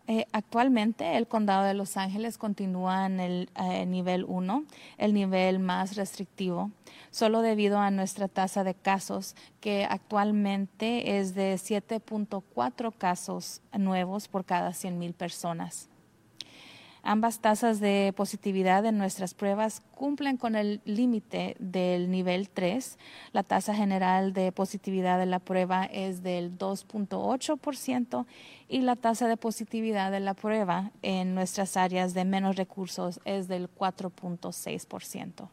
Eh, actualmente el condado de Los Ángeles continúa en el eh, nivel 1, el nivel más restrictivo, solo debido a nuestra tasa de casos que actualmente es de 7.4 casos nuevos por cada 100 mil personas. Ambas tasas de positividad en nuestras pruebas cumplen con el límite del nivel 3. La tasa general de positividad de la prueba es del 2.8% y la tasa de positividad de la prueba en nuestras áreas de menos recursos es del 4.6%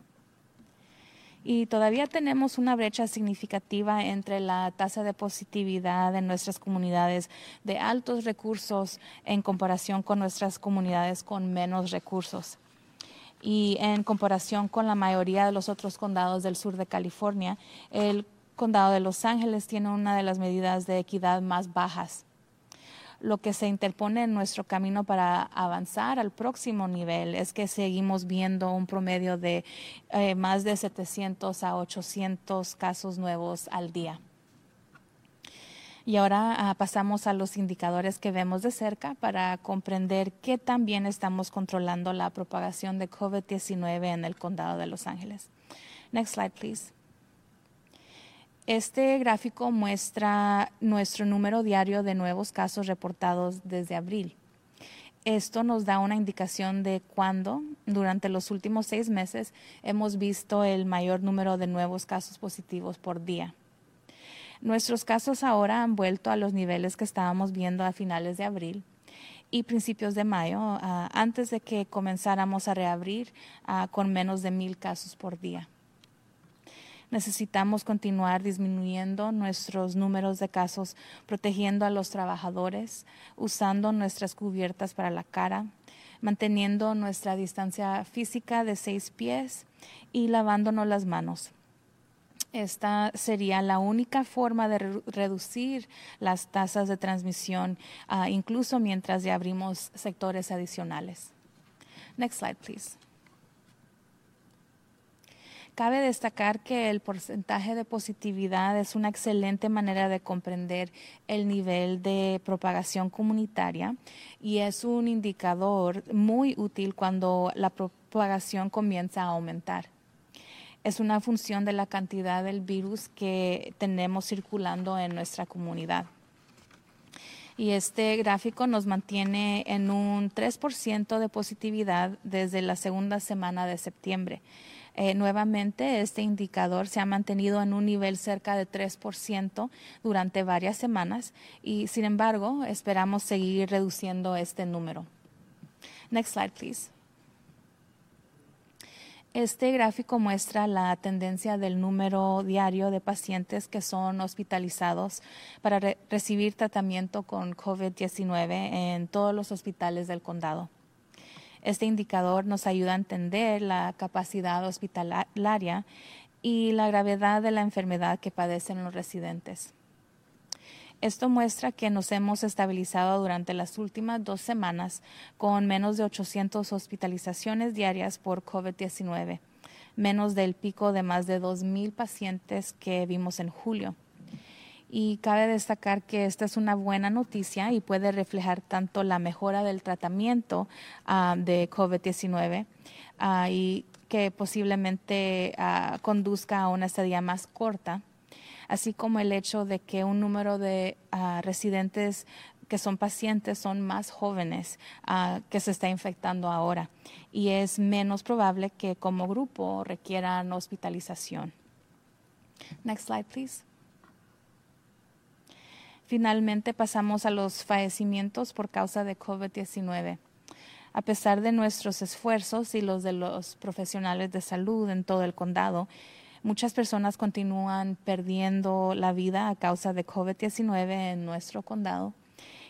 y todavía tenemos una brecha significativa entre la tasa de positividad en nuestras comunidades de altos recursos en comparación con nuestras comunidades con menos recursos. Y en comparación con la mayoría de los otros condados del sur de California, el condado de Los Ángeles tiene una de las medidas de equidad más bajas lo que se interpone en nuestro camino para avanzar al próximo nivel es que seguimos viendo un promedio de eh, más de 700 a 800 casos nuevos al día. Y ahora uh, pasamos a los indicadores que vemos de cerca para comprender qué también estamos controlando la propagación de COVID-19 en el condado de Los Ángeles. Next slide, please. Este gráfico muestra nuestro número diario de nuevos casos reportados desde abril. Esto nos da una indicación de cuándo, durante los últimos seis meses, hemos visto el mayor número de nuevos casos positivos por día. Nuestros casos ahora han vuelto a los niveles que estábamos viendo a finales de abril y principios de mayo, uh, antes de que comenzáramos a reabrir uh, con menos de mil casos por día necesitamos continuar disminuyendo nuestros números de casos, protegiendo a los trabajadores, usando nuestras cubiertas para la cara, manteniendo nuestra distancia física de seis pies y lavándonos las manos. Esta sería la única forma de re reducir las tasas de transmisión, uh, incluso mientras ya abrimos sectores adicionales. Next slide, please. Cabe destacar que el porcentaje de positividad es una excelente manera de comprender el nivel de propagación comunitaria y es un indicador muy útil cuando la propagación comienza a aumentar. Es una función de la cantidad del virus que tenemos circulando en nuestra comunidad y este gráfico nos mantiene en un 3% de positividad desde la segunda semana de septiembre. Eh, nuevamente, este indicador se ha mantenido en un nivel cerca de 3% durante varias semanas y, sin embargo, esperamos seguir reduciendo este número. Next slide, please. Este gráfico muestra la tendencia del número diario de pacientes que son hospitalizados para re recibir tratamiento con COVID-19 en todos los hospitales del condado. Este indicador nos ayuda a entender la capacidad hospitalaria y la gravedad de la enfermedad que padecen los residentes. Esto muestra que nos hemos estabilizado durante las últimas dos semanas con menos de 800 hospitalizaciones diarias por COVID-19, menos del pico de más de 2.000 pacientes que vimos en julio. Y cabe destacar que esta es una buena noticia y puede reflejar tanto la mejora del tratamiento uh, de COVID-19 uh, y que posiblemente uh, conduzca a una estadía más corta, así como el hecho de que un número de residentes que son pacientes son más jóvenes que se está infectando ahora y es menos probable que como grupo requieran hospitalización. Next slide, please. Finalmente pasamos a los fallecimientos por causa de COVID-19. A pesar de nuestros esfuerzos y los de los profesionales de salud en todo el condado, muchas personas continúan perdiendo la vida a causa de COVID-19 en nuestro condado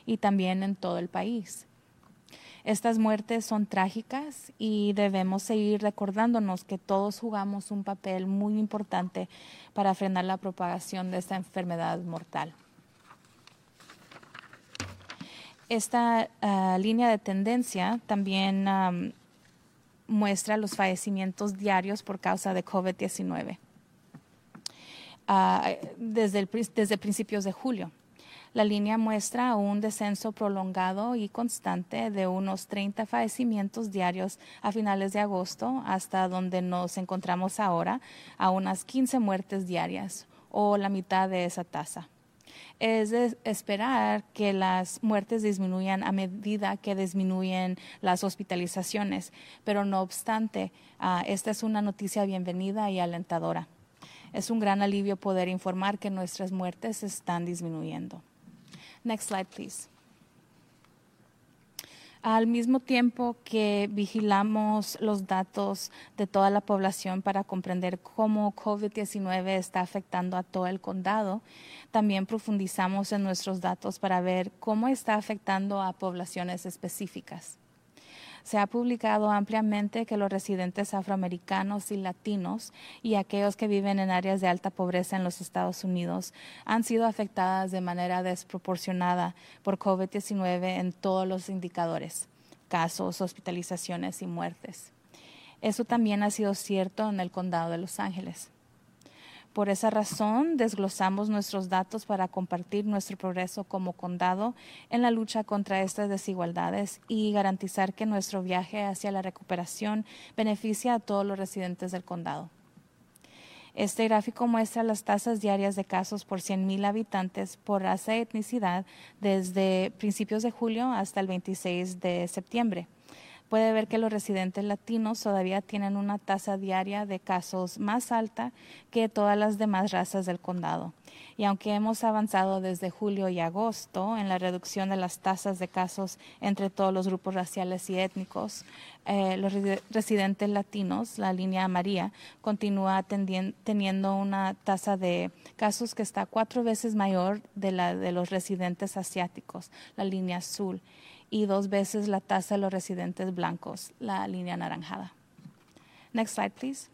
y también en todo el país. Estas muertes son trágicas y debemos seguir recordándonos que todos jugamos un papel muy importante para frenar la propagación de esta enfermedad mortal. Esta uh, línea de tendencia también muestra los fallecimientos diarios por causa de COVID-19 uh, desde, el, desde principios de julio. La línea muestra un descenso prolongado y constante de unos 30 fallecimientos diarios a finales de agosto hasta donde nos encontramos ahora, a unas 15 muertes diarias o la mitad de esa tasa es esperar que las muertes disminuyan a medida que disminuyen las hospitalizaciones, pero no obstante, uh, esta es una noticia bienvenida y alentadora. Es un gran alivio poder informar que nuestras muertes están disminuyendo. Next slide, please. Al mismo tiempo que vigilamos los datos de toda la población para comprender cómo COVID-19 está afectando a todo el condado, también profundizamos en nuestros datos para ver cómo está afectando a poblaciones específicas. Se ha publicado ampliamente que los residentes afroamericanos y latinos y aquellos que viven en áreas de alta pobreza en los Estados Unidos han sido afectadas de manera desproporcionada por COVID-19 en todos los indicadores, casos, hospitalizaciones y muertes. Eso también ha sido cierto en el condado de Los Ángeles. Por esa razón, desglosamos nuestros datos para compartir nuestro progreso como condado en la lucha contra estas desigualdades y garantizar que nuestro viaje hacia la recuperación beneficia a todos los residentes del condado. Este gráfico muestra las tasas diarias de casos por 100.000 habitantes por raza y etnicidad desde principios de julio hasta el 26 de septiembre puede ver que los residentes latinos todavía tienen una tasa diaria de casos más alta que todas las demás razas del condado. Y aunque hemos avanzado desde julio y agosto en la reducción de las tasas de casos entre todos los grupos raciales y étnicos, eh, los residentes latinos, la línea amarilla, continúa teniendo una tasa de casos que está cuatro veces mayor de la de los residentes asiáticos, la línea azul y dos veces la tasa de los residentes blancos, la línea anaranjada. Next slide, please.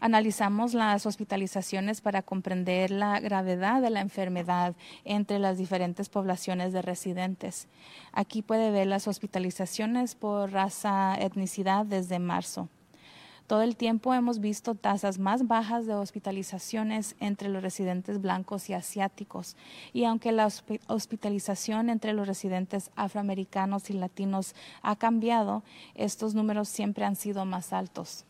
Analizamos las hospitalizaciones para comprender la gravedad de la enfermedad entre las diferentes poblaciones de residentes. Aquí puede ver las hospitalizaciones por raza, etnicidad desde marzo. Todo el tiempo hemos visto tasas más bajas de hospitalizaciones entre los residentes blancos y asiáticos. Y aunque la hospitalización entre los residentes afroamericanos y latinos ha cambiado, estos números siempre han sido más altos.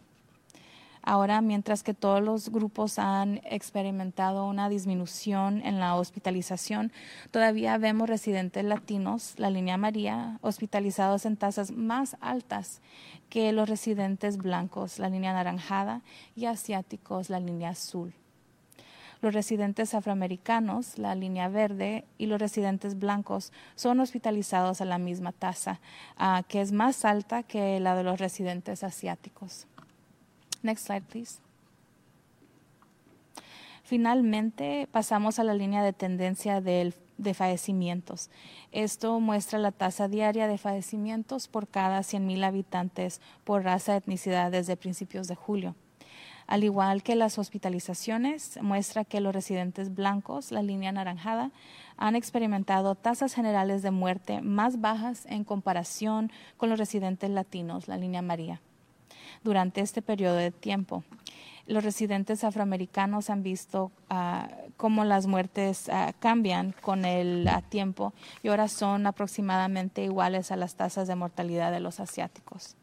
Ahora, mientras que todos los grupos han experimentado una disminución en la hospitalización, todavía vemos residentes latinos, la línea María, hospitalizados en tasas más altas que los residentes blancos, la línea anaranjada, y asiáticos, la línea azul. Los residentes afroamericanos, la línea verde, y los residentes blancos son hospitalizados a la misma tasa, uh, que es más alta que la de los residentes asiáticos. Next slide, please. Finalmente, pasamos a la línea de tendencia de fallecimientos. Esto muestra la tasa diaria de fallecimientos por cada 100.000 habitantes por raza etnicidad desde principios de julio. Al igual que las hospitalizaciones, muestra que los residentes blancos, la línea anaranjada, han experimentado tasas generales de muerte más bajas en comparación con los residentes latinos, la línea amarilla durante este periodo de tiempo. Los residentes afroamericanos han visto uh, cómo las muertes uh, cambian con el uh, tiempo y ahora son aproximadamente iguales a las tasas de mortalidad de los asiáticos.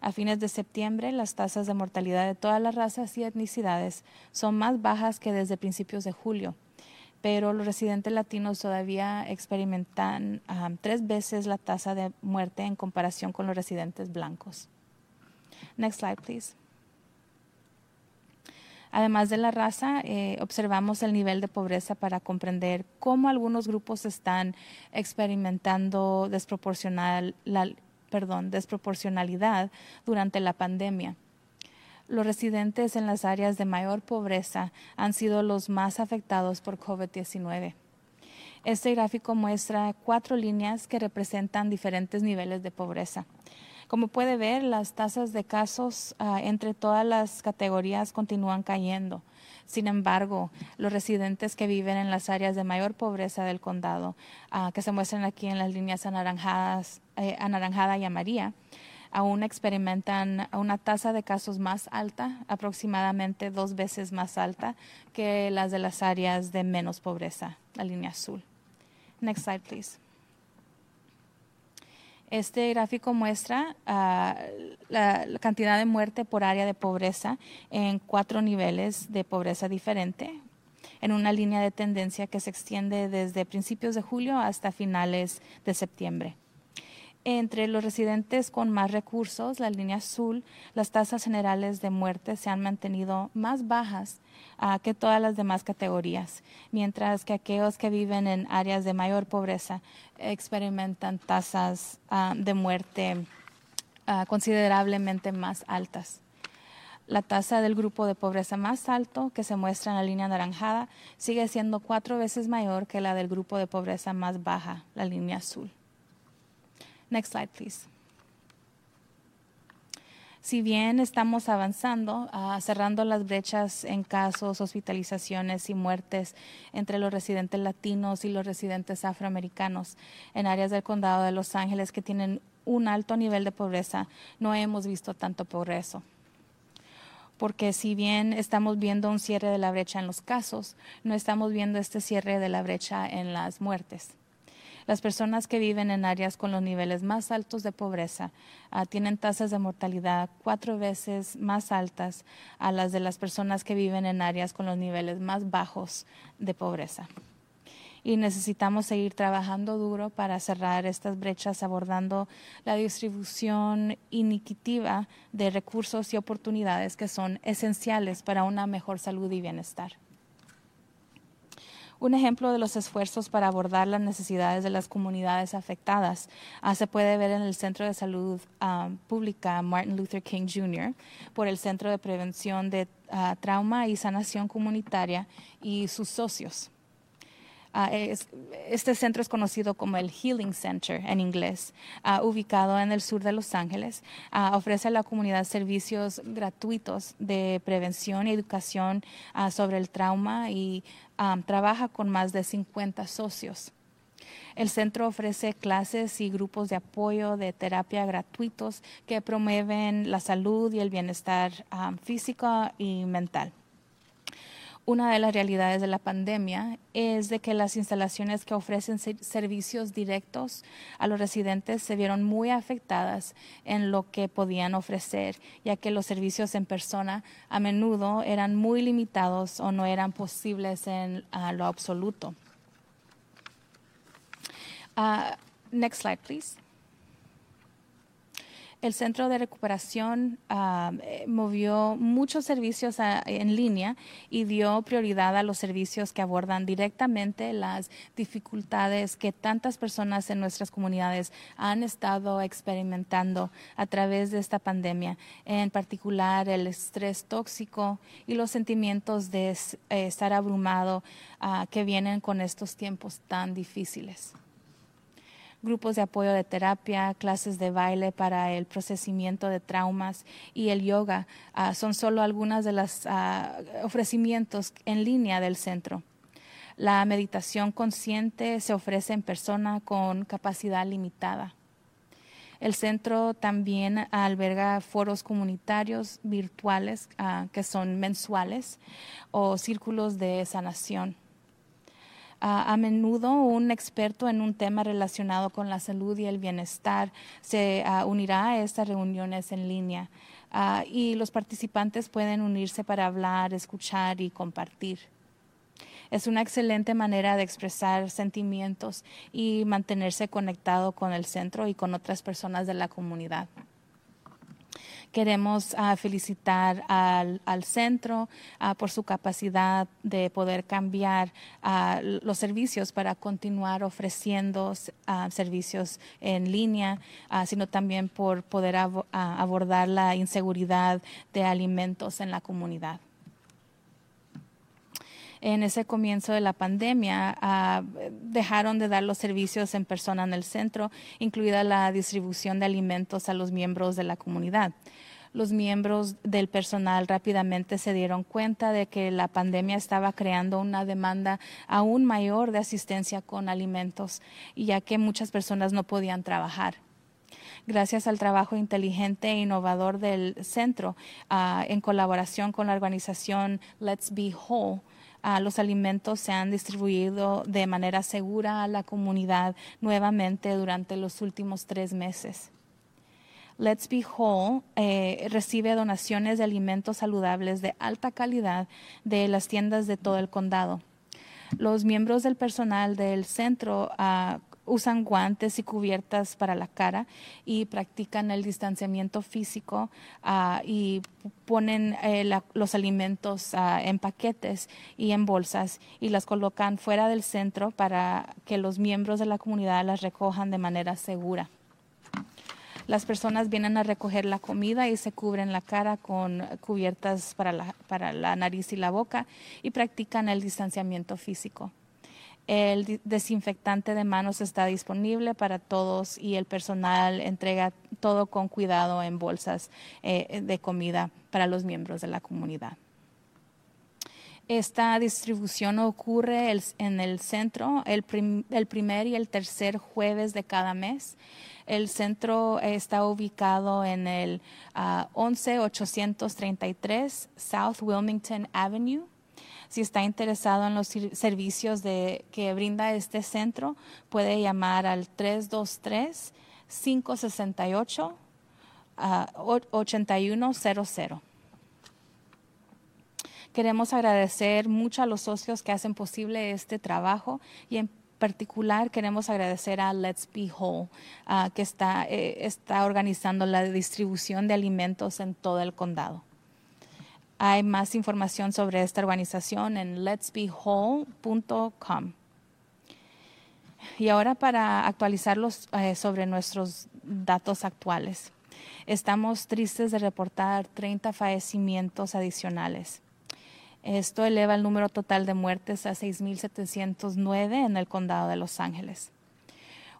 A fines de septiembre, las tasas de mortalidad de todas las razas y etnicidades son más bajas que desde principios de julio, pero los residentes latinos todavía experimentan tres veces la tasa de muerte en comparación con los residentes blancos. Next slide, please. Además de la raza, eh, observamos el nivel de pobreza para comprender cómo algunos grupos están experimentando desproporcionalidad durante la pandemia. Los residentes en las áreas de mayor pobreza han sido los más afectados por COVID-19. Este gráfico muestra cuatro líneas que representan diferentes niveles de pobreza. Como puede ver, las tasas de casos uh, entre todas las categorías continúan cayendo. Sin embargo, los residentes que viven en las áreas de mayor pobreza del condado, uh, que se muestran aquí en las líneas anaranjadas, eh, anaranjada y amarilla, aún experimentan una tasa de casos más alta, aproximadamente dos veces más alta que las de las áreas de menos pobreza, la línea azul. Next slide, please. Este gráfico muestra uh, la, la, cantidad de muerte por área de pobreza en cuatro niveles de pobreza diferente, en una línea de tendencia que se extiende desde principios de julio hasta finales de septiembre. Entre los residentes con más recursos, la línea azul, las tasas generales de muerte se han mantenido más bajas uh, que todas las demás categorías, mientras que aquellos que viven en áreas de mayor pobreza experimentan tasas uh, de muerte uh, considerablemente más altas. La tasa del grupo de pobreza más alto, que se muestra en la línea anaranjada, sigue siendo cuatro veces mayor que la del grupo de pobreza más baja, la línea azul. Next slide, please. Si bien estamos avanzando, uh, cerrando las brechas en casos, hospitalizaciones y muertes entre los residentes latinos y los residentes afroamericanos en áreas del condado de Los Ángeles que tienen un alto nivel de pobreza, no hemos visto tanto progreso porque si bien estamos viendo un cierre de la brecha en los casos, no estamos viendo este cierre de la brecha en las muertes. Las personas que viven en áreas con los niveles más altos de pobreza uh, tienen tasas de mortalidad cuatro veces más altas a las de las personas que viven en áreas con los niveles más bajos de pobreza. Y necesitamos seguir trabajando duro para cerrar estas brechas abordando la distribución iniquitiva de recursos y oportunidades que son esenciales para una mejor salud y bienestar. Un ejemplo de los esfuerzos para abordar las necesidades de las comunidades afectadas uh, se puede ver en el Centro de Salud um, Pública Martin Luther King Jr. por el Centro de Prevención de uh, Trauma y Sanación Comunitaria y sus socios. Ah, este centro es conocido como el Healing Center en inglés, ah, ubicado en el sur de Los Ángeles. Ah, ofrece a la comunidad servicios gratuitos de prevención y educación sobre el trauma y trabaja con más de 50 socios. El centro ofrece clases y grupos de apoyo de terapia gratuitos que promueven la salud y el bienestar físico y mental. Una de las realidades de la pandemia es de que las instalaciones que ofrecen servicios directos a los residentes se vieron muy afectadas en lo que podían ofrecer, ya que los servicios en persona a menudo eran muy limitados o no eran posibles en lo absoluto. Uh, next slide, please. El Centro de Recuperación uh, movió muchos servicios en línea y dio prioridad a los servicios que abordan directamente las dificultades que tantas personas en nuestras comunidades han estado experimentando a través de esta pandemia, en particular el estrés tóxico y los sentimientos de eh, estar abrumado uh, que vienen con estos tiempos tan difíciles grupos de apoyo de terapia, clases de baile para el procesamiento de traumas y el yoga ah, son solo algunos de los ah, ofrecimientos en línea del centro. La meditación consciente se ofrece en persona con capacidad limitada. El centro también alberga foros comunitarios virtuales ah, que son mensuales o círculos de sanación a menudo un experto en un tema relacionado con la salud y el bienestar se unirá a estas reuniones en línea ah, y los participantes pueden unirse para hablar, escuchar y compartir. Es una excelente manera de expresar sentimientos y mantenerse conectado con el centro y con otras personas de la comunidad. Queremos ah, felicitar al, centro ah, por su capacidad de poder cambiar ah, los servicios para continuar ofreciendo servicios en línea, sino también por poder abordar la inseguridad de alimentos en la comunidad. En ese comienzo de la pandemia dejaron de dar los servicios en persona en el centro, incluida la distribución de alimentos a los miembros de la comunidad los miembros del personal rápidamente se dieron cuenta de que la pandemia estaba creando una demanda aún mayor de asistencia con alimentos, ya que muchas personas no podían trabajar gracias al trabajo inteligente e innovador del centro, ah, en colaboración con la organización Let's Be Whole. Ah, los alimentos se han distribuido de manera segura a la comunidad nuevamente durante los últimos tres meses. Let's Be Whole eh, recibe donaciones de alimentos saludables de alta calidad de las tiendas de todo el condado. Los miembros del personal del centro ah, usan guantes y cubiertas para la cara y practican el distanciamiento físico ah, y ponen eh, los alimentos ah, en paquetes y en bolsas y las colocan fuera del centro para que los miembros de la comunidad las recojan de manera segura. Las personas vienen a recoger la comida y se cubren la cara con cubiertas para la, nariz y la boca y practican el distanciamiento físico. El desinfectante de manos está disponible para todos y el personal entrega todo con cuidado en bolsas eh, de comida para los miembros de la comunidad. Esta distribución ocurre en el centro el, primer y el tercer jueves de cada mes. El centro está ubicado en el 11833 ah, South Wilmington Avenue. Si está interesado en los servicios que brinda este centro, puede llamar al 323 568 8100. Queremos agradecer mucho a los socios que hacen posible este trabajo y en particular queremos agradecer a Let's Be Whole, uh, que está, eh, está organizando la distribución de alimentos en todo el condado. Hay más información sobre esta organización en letsbewhole.com. Y ahora para actualizarlos eh, sobre nuestros datos actuales. Estamos tristes de reportar 30 fallecimientos adicionales. Esto eleva el número total de muertes a 6.709 en el condado de Los Ángeles.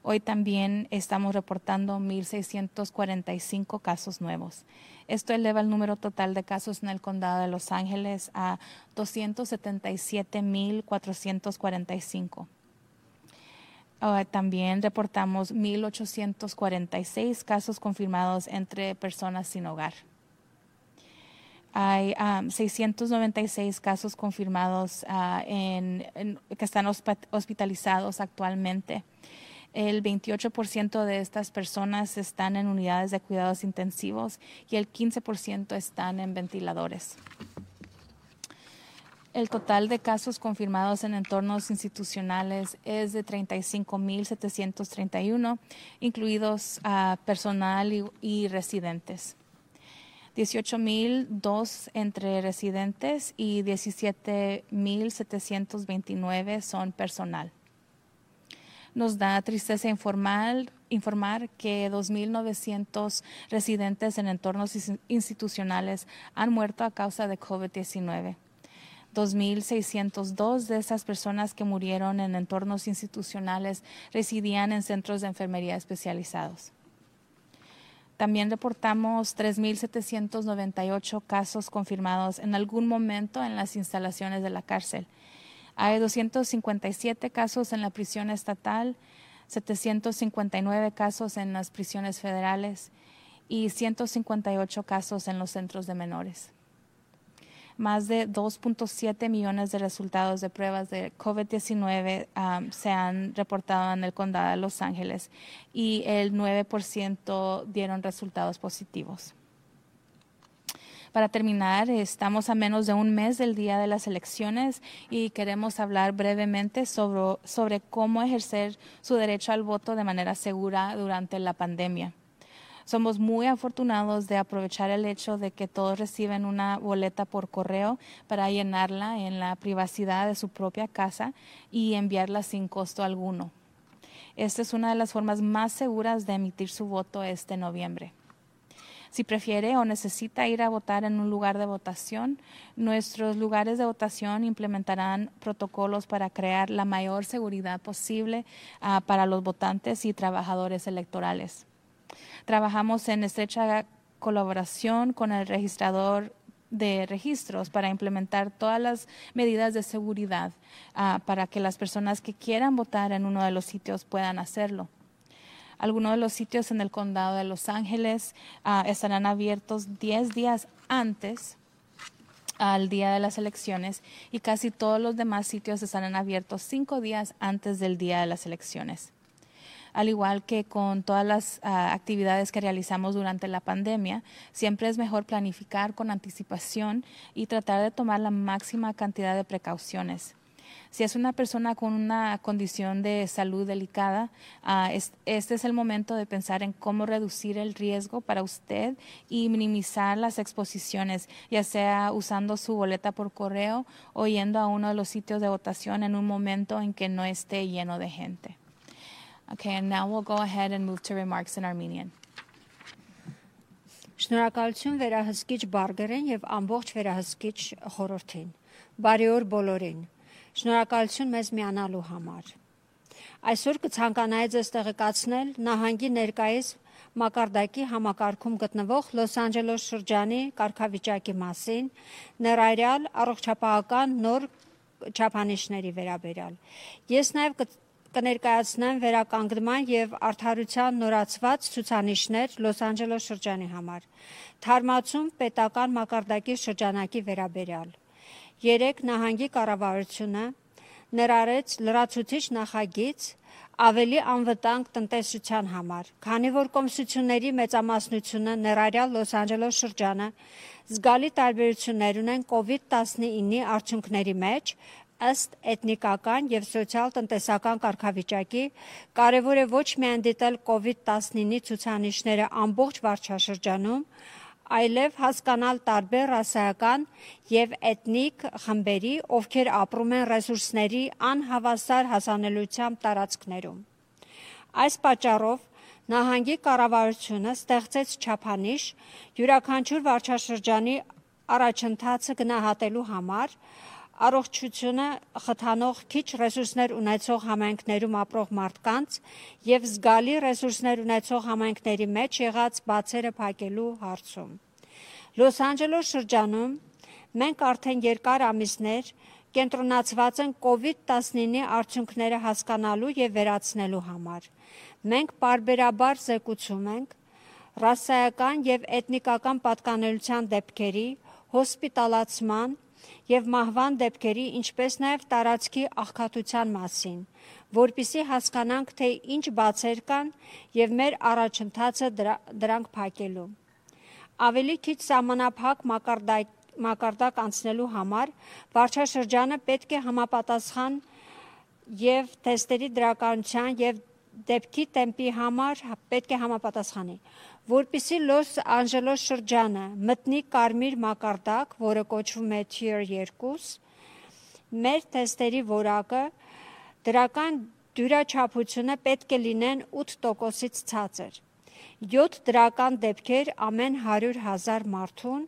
Hoy también estamos reportando 1.645 casos nuevos. Esto eleva el número total de casos en el condado de Los Ángeles a 277.445. Uh, también reportamos 1.846 casos confirmados entre personas sin hogar. Hay um, 696 casos confirmados uh, en, en, que están hospitalizados actualmente. El 28% de estas personas están en unidades de cuidados intensivos y el 15% están en ventiladores. El total de casos confirmados en entornos institucionales es de 35.731, incluidos a personal y, y residentes. 18.002 entre residentes y 17.729 son personal. Nos da tristeza informar, que 2.900 residentes en entornos institucionales han muerto a causa de COVID-19. 2.602 de esas personas que murieron en entornos institucionales residían en centros de enfermería especializados. También reportamos 3.798 casos confirmados en algún momento en las instalaciones de la cárcel. Hay 257 casos en la prisión estatal, 759 casos en las prisiones federales y 158 casos en los centros de menores más de 2.7 millones de resultados de pruebas de COVID-19 um, se han reportado en el condado de Los Ángeles y el 9% dieron resultados positivos. Para terminar, estamos a menos de un mes del día de las elecciones y queremos hablar brevemente sobre, sobre cómo ejercer su derecho al voto de manera segura durante la pandemia. Somos muy afortunados de aprovechar el hecho de que todos reciben una boleta por correo para llenarla en la privacidad de su propia casa y enviarla sin costo alguno. Esta es una de las formas más seguras de emitir su voto este noviembre. Si prefiere o necesita ir a votar en un lugar de votación, nuestros lugares de votación implementarán protocolos para crear la mayor seguridad posible uh, para los votantes y trabajadores electorales. Trabajamos en estrecha colaboración con el registrador de registros para implementar todas las medidas de seguridad uh, para que las personas que quieran votar en uno de los sitios puedan hacerlo. Algunos de los sitios en el condado de Los Ángeles uh, estarán abiertos 10 días antes al día de las elecciones y casi todos los demás sitios estarán abiertos cinco días antes del día de las elecciones al igual que con todas las uh, actividades que realizamos durante la pandemia, siempre es mejor planificar con anticipación y tratar de tomar la máxima cantidad de precauciones. Si es una persona con una condición de salud delicada, es, este es el momento de pensar en cómo reducir el riesgo para usted y minimizar las exposiciones, ya sea usando su boleta por correo o yendo a uno de los sitios de votación en un momento en que no esté lleno de gente. Okay, and now we'll go ahead and move to remarks in Armenian. Շնորհակալություն վերահսկիչ Բարգերեն եւ ամբողջ վերահսկիչ խորհրդին։ Բարի օր բոլորին։ Շնորհակալություն մեզ միանալու համար։ Այսօր կցանկանայի ձեզ տեղեկացնել նահանգի ներկայիս մակարդակի համակարգում գտնվող Լոս Անջելես շրջանի կարգավիճակի մասին, ներառյալ առողջապահական նոր չափանիշների վերաբերյալ։ Ես նաև կներկայացնեմ վերականգնման եւ արդարության նորացված ցուցանիշներ Լոս Անջելես շրջանի համար։ Թարմացում պետական մակարդակի շրջանակի վերաբերյալ։ Երեք նահանգի կառավարությունը ներառեց լրացուցիչ նախագիծ ավելի անվտանգ տնտեսության համար, քանի որ կոմսությունների մեծամասնությունը ներառյալ Լոս Անջելես շրջանը զգալի տարբերություններ ունեն COVID-19-ի արդյունքների մեջ, ըստ էթնիկական եւ սոցիալ-տնտեսական կարգավիճակի կարեւոր է ոչ միայն դիտել COVID-19-ի ցուցանիշները ամբողջ վարչաշրջանում, այլև հասկանալ տարբեր ռասայական եւ էթնիկ խմբերի, ովքեր ապրում են ռեսուրսների անհավասար հասանելիությամբ տարածքներում։ Այս պատճառով նահանգի կառավարությունը ստեղծեց չափանիշ յուրաքանչյուր վարչաշրջանի առաջընթացը գնահատելու համար առողջությունը խթանող քիչ ռեսուրսներ ունեցող համայնքներում ապրող մարդկանց եւ զգալի ռեսուրսներ ունեցող համայնքների մեջ եղած բացերը փակելու հարցում։ Լոս Անջելես շրջանում մենք արդեն երկար ամիսներ կենտրոնացված են COVID-19-ի արդյունքները հասկանալու եւ վերացնելու համար։ Մենք բարբերաբար զեկուցում ենք ռասայական եւ էթնիկական պատկանելիության դեպքերի, հոսպիտալացման եւ մահվան դեպքերի, ինչպես նաեւ տարածքի աղքատության մասին, որpիսի հասկանանք, թե ինչ բացեր կան եւ մեր առաջընթացը դրա, դրանք փակելու։ Ավելի քիչ սահմանափակ մակարդակ մակարդակ անցնելու համար վարչաշրջանը պետք է համապատասխան եւ թեստերի դրականության եւ դեպքի տեմպի համար պետք է համապատասխանի որpիսի Լոս Անջելոս շրջանը մտնի կարմիր մակարդակ, որը կոչվում է Tier 2, մեր թեստերի որակը դրական դյուրաչափությունը պետք է լինեն 8%-ից ցածր։ 7 դրական դեպքեր ամեն 100.000 մարդուն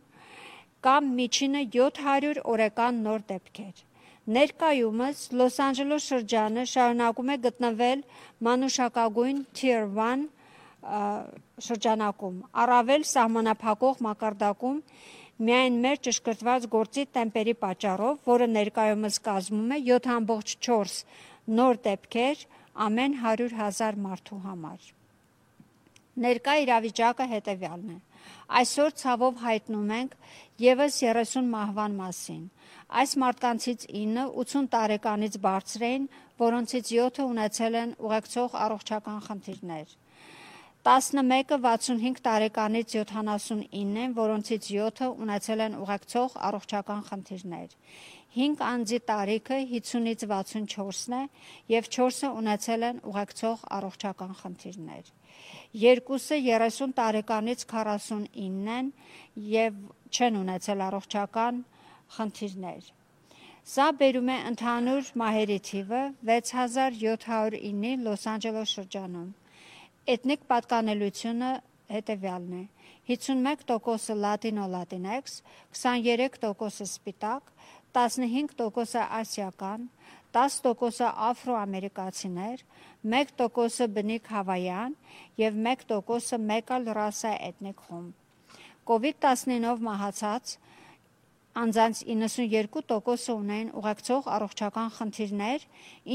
կամ միջինը 700 օրեկան նոր դեպքեր։ Ներկայումս Լոս Անջելոս շրջանը շարունակում է գտնվել մանուշակագույն Tier 1 շրջանակում, առավել սահմանափակող մակարդակում միայն մեր ճշգրտված գործի տեմպերի պատճառով, որը ներկայումս կազմում է 7.4 նոր դեպքեր ամեն 100.000 մարդու համար։ Ներկա իրավիճակը հետևյալն է։ Այսօր ցավով հայտնում ենք եւս 30 մահվան մասին։ Այս մարդկանցից 9 80 տարեկանից բարձր էին, որոնցից 7-ը ունեցել են ուղեկցող առողջական խնդիրներ։ 11-ը 65 տարեկանից 79 են, որոնցից 7-ը ունեցել են ուղեկցող առողջական խնդիրներ։ 5 անձի տարիքը 50-ից 64-ն է եւ 4-ը ունեցել են ուղեկցող առողջական խնդիրներ։ Երկուսը 30 տարեկանից 49 են եւ չեն ունեցել առողջական խնդիրներ։ Սա բերում է ընդհանուր մահերի թիվը 6709-ի Լոս Անջելես շրջանում։ Էթնիկ պատկանելությունը հետևյալն է. 51% լատինո լատինեքս, 23% սպիտակ, 15% ասիական, 10% աֆրոամերիկացիներ, 1% բնիկ հավայան եւ 1% մեկ այլ ռասա էթնիկ խումբ։ COVID-19-ով մահացած անձանց 92%-ը ունեն ուղեկցող առողջական խնդիրներ,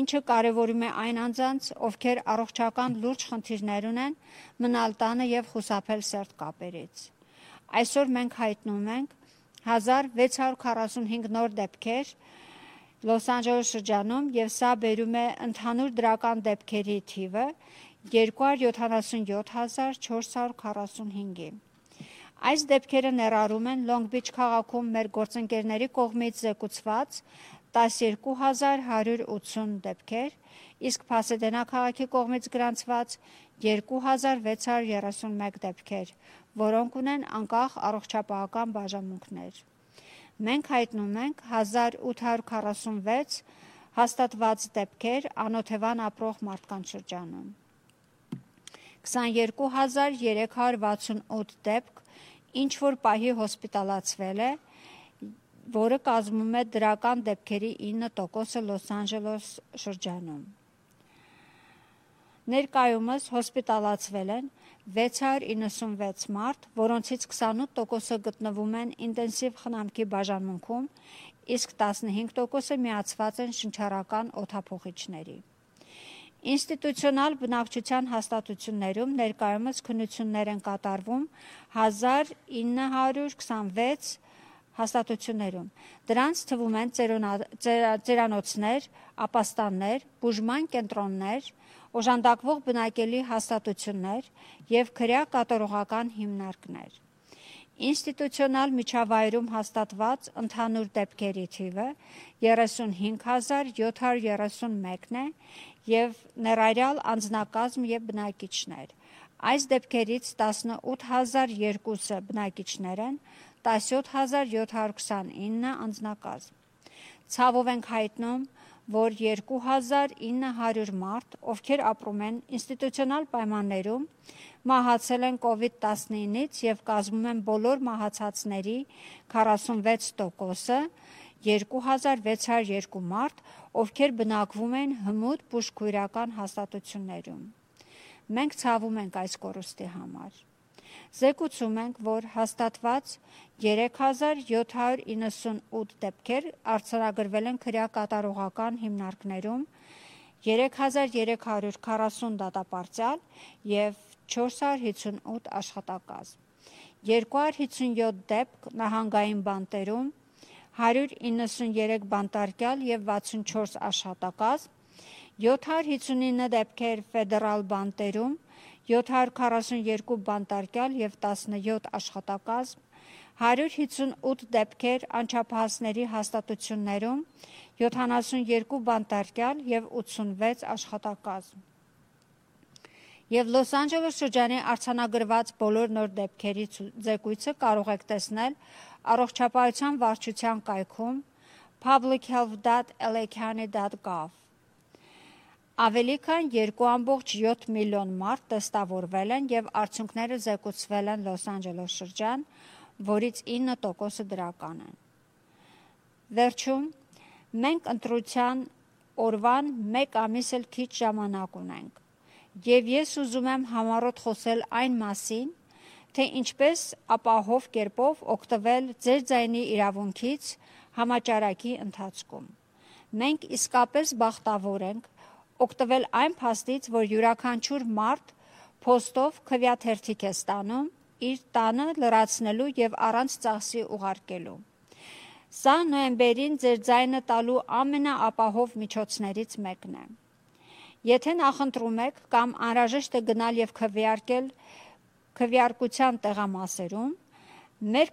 ինչը կարևորում է այն անձանց, ովքեր առողջական լուրջ խնդիրներ ունեն, մնալ տանը եւ խուսափել սերտ կապերից։ Այսօր մենք հայտնում ենք 1645 նոր դեպքեր Լոս Անջելես շրջանում եւ սա բերում է ընդհանուր դրական դեպքերի թիվը 277445-ի։ Այս դեպքերը ներառում են Long Beach քաղաքում մեր գործընկերների կողմից զեկուցված 12180 դեպքեր, իսկ Փասեդենա քաղաքի կողմից գրանցված 2631 դեպքեր, որոնք ունեն անկախ առողջապահական բաժանմունքներ։ Մենք հայտնում ենք 1846 հաստատված դեպքեր անօթևան ապրող մարդկանց շրջանում։ 22368 դեպք ինչ որ պահի հոսպիտալացվել է, որը կազմում է դրական դեպքերի 9%-ը Լոս Անջելես շրջանում։ Ներկայումս հոսպիտալացվել են 696 մարդ, որոնցից 28%-ը գտնվում են ինտենսիվ խնամքի բաժանմունքում, իսկ 15%-ը միացված են շնչառական օթափողիչների։ Ինստիտուցիոնալ բնակչության հաստատություններում ներկայումս քննություններ են կատարվում 1926 հաստատություններում։ Դրանց թվում են ծերանոցներ, ապաստաններ, բուժման կենտրոններ, օժանդակվող բնակելի հաստատություններ եւ քրյա կատարողական հիմնարկներ։ Ինստիտուցիոնալ միջավայրում հաստատված ընդհանուր դեպքերի թիվը 35731-ն է եւ ներառյալ անձնակազմ եւ բնակիչներ։ Այս դեպքերից 18002-ը բնակիչներ են, 17729-ը անձնակազմ։ Ցավով ենք հայտնում, որ 2900 մարդ, ովքեր ապրում են ինստիտուցիոնալ պայմաններում, մահացել են COVID-19-ից եւ կազմում են բոլոր մահացածների 46%-ը, 2602 մարդ, ովքեր բնակվում են հմուտ բուժքույրական հաստատություններում։ Մենք ցավում ենք այս կորուստի համար։ Զեկուցում ենք, որ հաստատված 3798 դեպքեր արձանագրվել են քրեակատարողական հիմնարկներում, 3340 դատապարտյալ եւ 458 աշխատակազմ։ 257 դեպք նահանգային բանտերում, 193 բանտարկյալ եւ 64 աշխատակազմ, 759 դեպքեր ֆեդերալ բանտերում, 742 բանտարկյալ եւ 17 աշխատակազմ, 158 դեպքեր անչափահասների հաստատություններում, 72 բանտարկյալ եւ 86 աշխատակազմ։ Եվ Լոս Անջելես շրջանի արցանագրված բոլոր նոր դեպքերի զեկույցը կարող եք տեսնել առողջապահության վարչության կայքում publichealth.lacounty.gov Ավելի քան 2.7 միլիոն մարդ տեստավորվել են եւ արդյունքները զեկուցվել են Լոս Անջելես շրջան, որից 9%-ը դրական են։ Վերջում մենք ընտրության օրվան 1 ամիս էլ քիչ ժամանակ ունենք։ Եվ ես ուզում եմ համառոտ խոսել այն մասին, թե ինչպես ապահով կերպով օգտվել ձեր ձայնի իրավունքից համաճարակի ընթացքում։ Մենք իսկապես բախտավոր ենք, օգտվել այն փաստից, որ յուրաքանչյուր մարդ փոստով քվյաթերթիկ է ստանում իր տանը լրացնելու եւ առանց ծախսի ուղարկելու։ Սա նոյեմբերին ձեր ձայնը տալու ամենաապահով միջոցներից մեկն է։ Եթե նախընտրում եք կամ անհրաժեշտ է գնալ եւ քվեարկել քվեարկության տեղամասերում, մեր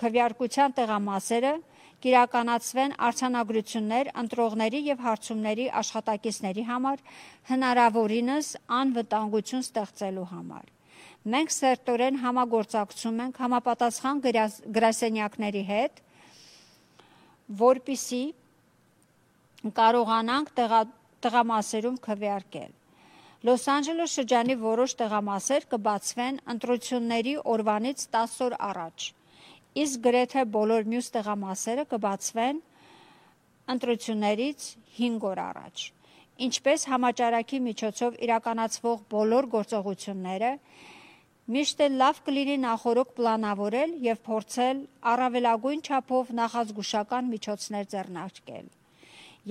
քվեարկության տեղամասերը կիրականացվեն արցանագրություններ ընտրողների եւ հարցումների աշխատակիցների համար հնարավորինս անվտանգություն ստեղծելու համար։ Մենք սերտորեն համագործակցում ենք համապատասխան գրասենյակների հետ, որpիսի կարողանանք տեղա, տեղամասերում քվեարկել։ Լոս Անջելես շրջանի որոշ տեղամասեր կբացվեն ընտրությունների օրվանից 10 օր առաջ իսկ գրեթե բոլոր մյուս տեղամասերը կբացվեն ընտրություններից 5 օր առաջ։ Ինչպես համաճարակի միջոցով իրականացվող բոլոր գործողությունները միշտ էլ լավ կլինի նախորոք պլանավորել եւ փորձել առավելագույն չափով նախազգուշական միջոցներ ձեռնարկել։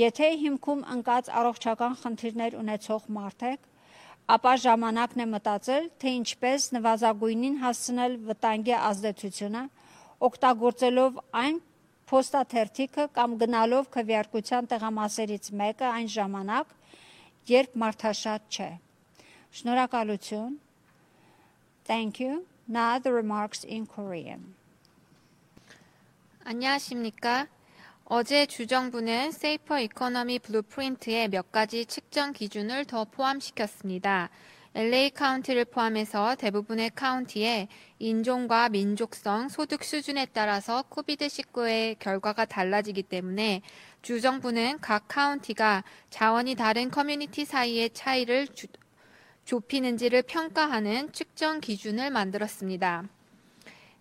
Եթե հիմքում ընկած առողջական խնդիրներ ունեցող մարդ եք, ապա ժամանակն է մտածել, թե ինչպես նվազագույնին հասցնել վտանգի ազդեցությունը օգտագործելով այն փոստաթերթիկը կամ գնալով քվեարկության տեղամասերից մեկը այն ժամանակ, երբ մարդաշատ չէ։ Շնորհակալություն։ Thank you. Now the remarks in Korean. 안녕하십니까? 어제 주정부는 세이퍼 이코노미 블루프린트에 몇 가지 측정 기준을 더 포함시켰습니다. LA 카운티를 포함해서 대부분의 카운티에 인종과 민족성, 소득 수준에 따라서 코비드19의 결과가 달라지기 때문에 주정부는 각 카운티가 자원이 다른 커뮤니티 사이의 차이를 주, 좁히는지를 평가하는 측정 기준을 만들었습니다.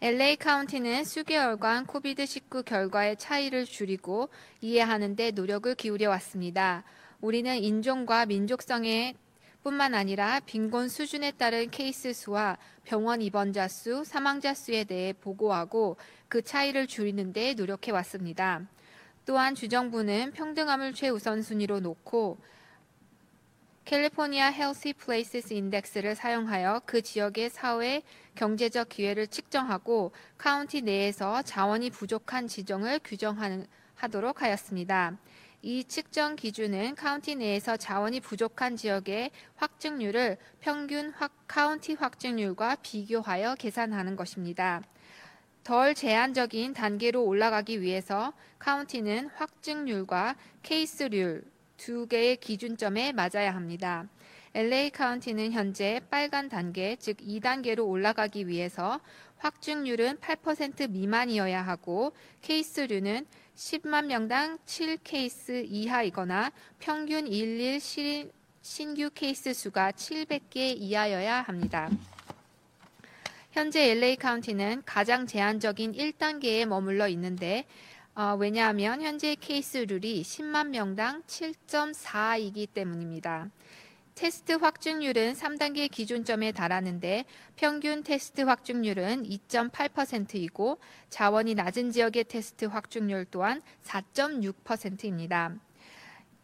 LA 카운티는 수개월간 코비드19 결과의 차이를 줄이고 이해하는 데 노력을 기울여 왔습니다. 우리는 인종과 민족성의 뿐만 아니라 빈곤 수준에 따른 케이스 수와 병원 입원자 수, 사망자 수에 대해 보고하고 그 차이를 줄이는 데 노력해 왔습니다. 또한 주정부는 평등함을 최우선 순위로 놓고 캘리포니아 헬시 플레이스 인덱스를 사용하여 그 지역의 사회 경제적 기회를 측정하고 카운티 내에서 자원이 부족한 지정을 규정하도록 하였습니다. 이 측정 기준은 카운티 내에서 자원이 부족한 지역의 확증률을 평균 확, 카운티 확증률과 비교하여 계산하는 것입니다. 덜 제한적인 단계로 올라가기 위해서 카운티는 확증률과 케이스률 두 개의 기준점에 맞아야 합니다. LA 카운티는 현재 빨간 단계, 즉 2단계로 올라가기 위해서 확증률은 8% 미만이어야 하고 케이스류는 10만 명당 7케이스 이하이거나 평균 일일 신규 케이스 수가 700개 이하여야 합니다. 현재 LA 카운티는 가장 제한적인 1단계에 머물러 있는데 어, 왜냐하면 현재 케이스률이 10만 명당 7.4이기 때문입니다. 테스트 확증률은 3단계 기준점에 달하는데 평균 테스트 확증률은 2.8%이고 자원이 낮은 지역의 테스트 확증률 또한 4.6%입니다.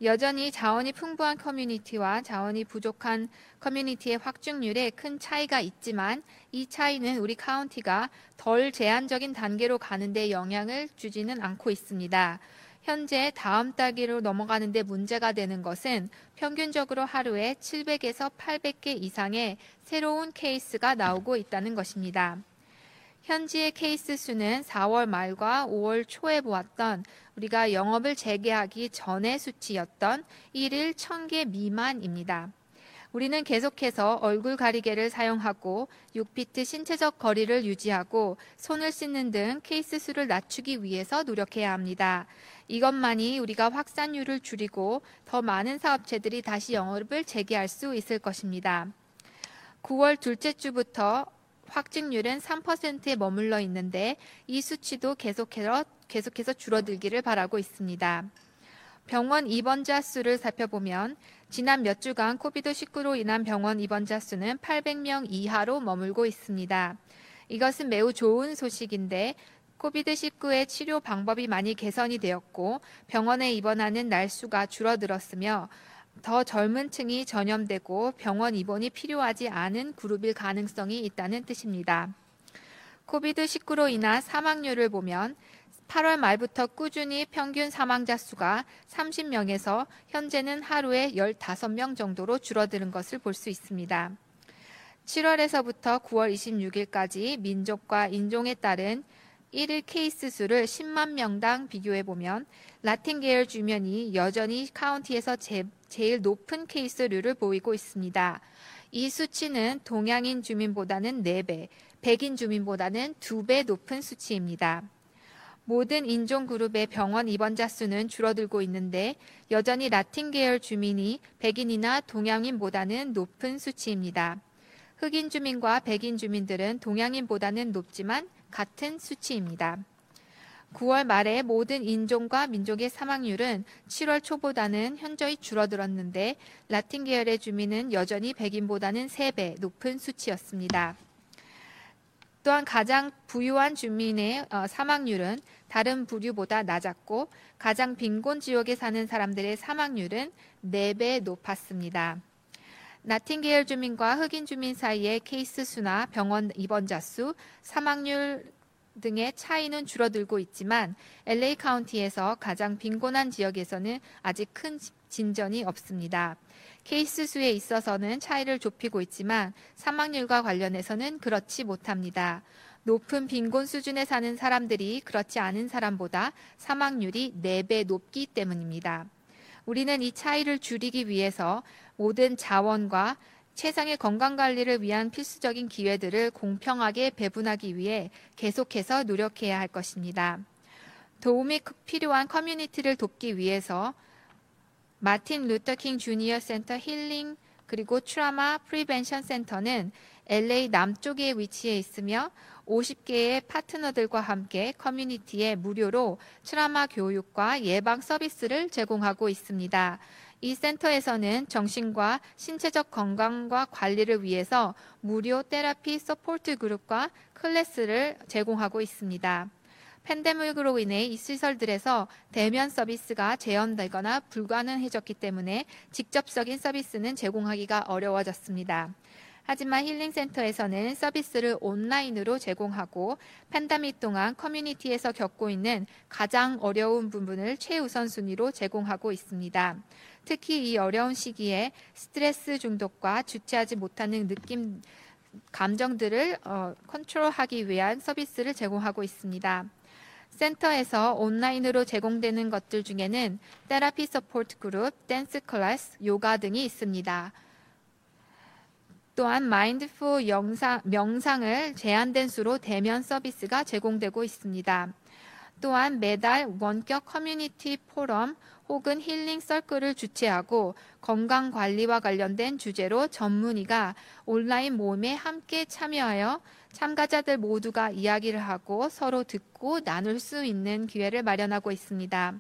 여전히 자원이 풍부한 커뮤니티와 자원이 부족한 커뮤니티의 확증률에 큰 차이가 있지만 이 차이는 우리 카운티가 덜 제한적인 단계로 가는데 영향을 주지는 않고 있습니다. 현재 다음 단계로 넘어가는데 문제가 되는 것은 평균적으로 하루에 700에서 800개 이상의 새로운 케이스가 나오고 있다는 것입니다. 현지의 케이스 수는 4월 말과 5월 초에 보았던 우리가 영업을 재개하기 전의 수치였던 1일 1000개 미만입니다. 우리는 계속해서 얼굴 가리개를 사용하고 6피트 신체적 거리를 유지하고 손을 씻는 등 케이스 수를 낮추기 위해서 노력해야 합니다. 이것만이 우리가 확산율을 줄이고 더 많은 사업체들이 다시 영업을 재개할 수 있을 것입니다. 9월 둘째 주부터 확진율은 3%에 머물러 있는데 이 수치도 계속해서, 계속해서 줄어들기를 바라고 있습니다. 병원 입원자 수를 살펴보면 지난 몇 주간 코비드19로 인한 병원 입원자 수는 800명 이하로 머물고 있습니다. 이것은 매우 좋은 소식인데 코비드19의 치료 방법이 많이 개선이 되었고 병원에 입원하는 날수가 줄어들었으며 더 젊은 층이 전염되고 병원 입원이 필요하지 않은 그룹일 가능성이 있다는 뜻입니다. 코비드19로 인한 사망률을 보면 8월 말부터 꾸준히 평균 사망자 수가 30명에서 현재는 하루에 15명 정도로 줄어드는 것을 볼 수 있습니다. 7월에서부터 9월 26일까지 민족과 인종에 따른 1일 케이스 수를 10만 명당 비교해 보면 라틴 계열 주변이 여전히 카운티에서 제, 제일 높은 케이스류를 보이고 있습니다. 이 수치는 동양인 주민보다는 4배, 백인 주민보다는 2배 높은 수치입니다. 모든 인종 그룹의 병원 입원자 수는 줄어들고 있는데 여전히 라틴 계열 주민이 백인이나 동양인보다는 높은 수치입니다. 흑인 주민과 백인 주민들은 동양인보다는 높지만 같은 수치입니다. 9월 말에 모든 인종과 민족의 사망률은 7월 초보다는 현저히 줄어들었는데 라틴 계열의 주민은 여전히 백인보다는 3배 높은 수치였습니다. 또한 가장 부유한 주민의 어, 사망률은 다른 부류보다 낮았고 가장 빈곤 지역에 사는 사람들의 사망률은 4배 높았습니다. 나틴게일 주민과 흑인 주민 사이의 케이스 수나 병원 입원자 수, 사망률 등의 차이는 줄어들고 있지만 LA 카운티에서 가장 빈곤한 지역에서는 아직 큰 진전이 없습니다. 케이스 수에 있어서는 차이를 좁히고 있지만 사망률과 관련해서는 그렇지 못합니다. 높은 빈곤 수준에 사는 사람들이 그렇지 않은 사람보다 사망률이 4배 높기 때문입니다. 우리는 이 차이를 줄이기 위해서 모든 자원과 최상의 건강 관리를 위한 필수적인 기회들을 공평하게 배분하기 위해 계속해서 노력해야 할 것입니다. 도움이 필요한 커뮤니티를 돕기 위해서 마틴 루터킹 주니어 센터 힐링 그리고 트라마 프리벤션 센터는 LA 남쪽에 위치해 있으며 50개의 파트너들과 함께 커뮤니티에 무료로 트라마 교육과 예방 서비스를 제공하고 있습니다. 이 센터에서는 정신과 신체적 건강과 관리를 위해서 무료 테라피 서포트 그룹과 클래스를 제공하고 있습니다. 팬데믹으로 인해 이 시설들에서 대면 서비스가 제한되거나 불가능해졌기 때문에 직접적인 서비스는 제공하기가 어려워졌습니다. 하지만 힐링센터에서는 서비스를 온라인으로 제공하고 팬데믹 동안 커뮤니티에서 겪고 있는 가장 어려운 부분을 최우선순위로 제공하고 있습니다. 특히 이 어려운 시기에 스트레스 중독과 주체하지 못하는 느낌, 감정들을 어, 컨트롤하기 위한 서비스를 제공하고 있습니다. 센터에서 온라인으로 제공되는 것들 중에는 테라피 서포트 그룹, 댄스 클래스, 요가 등이 있습니다. 또한 마인드풀 영상, 명상을 제한된 수로 대면 서비스가 제공되고 있습니다. 또한 매달 원격 커뮤니티 포럼 혹은 힐링 서클을 주최하고 건강 관리와 관련된 주제로 전문의가 온라인 모임에 함께 참여하여 참가자들 모두가 이야기를 하고 서로 듣고 나눌 수 있는 기회를 마련하고 있습니다.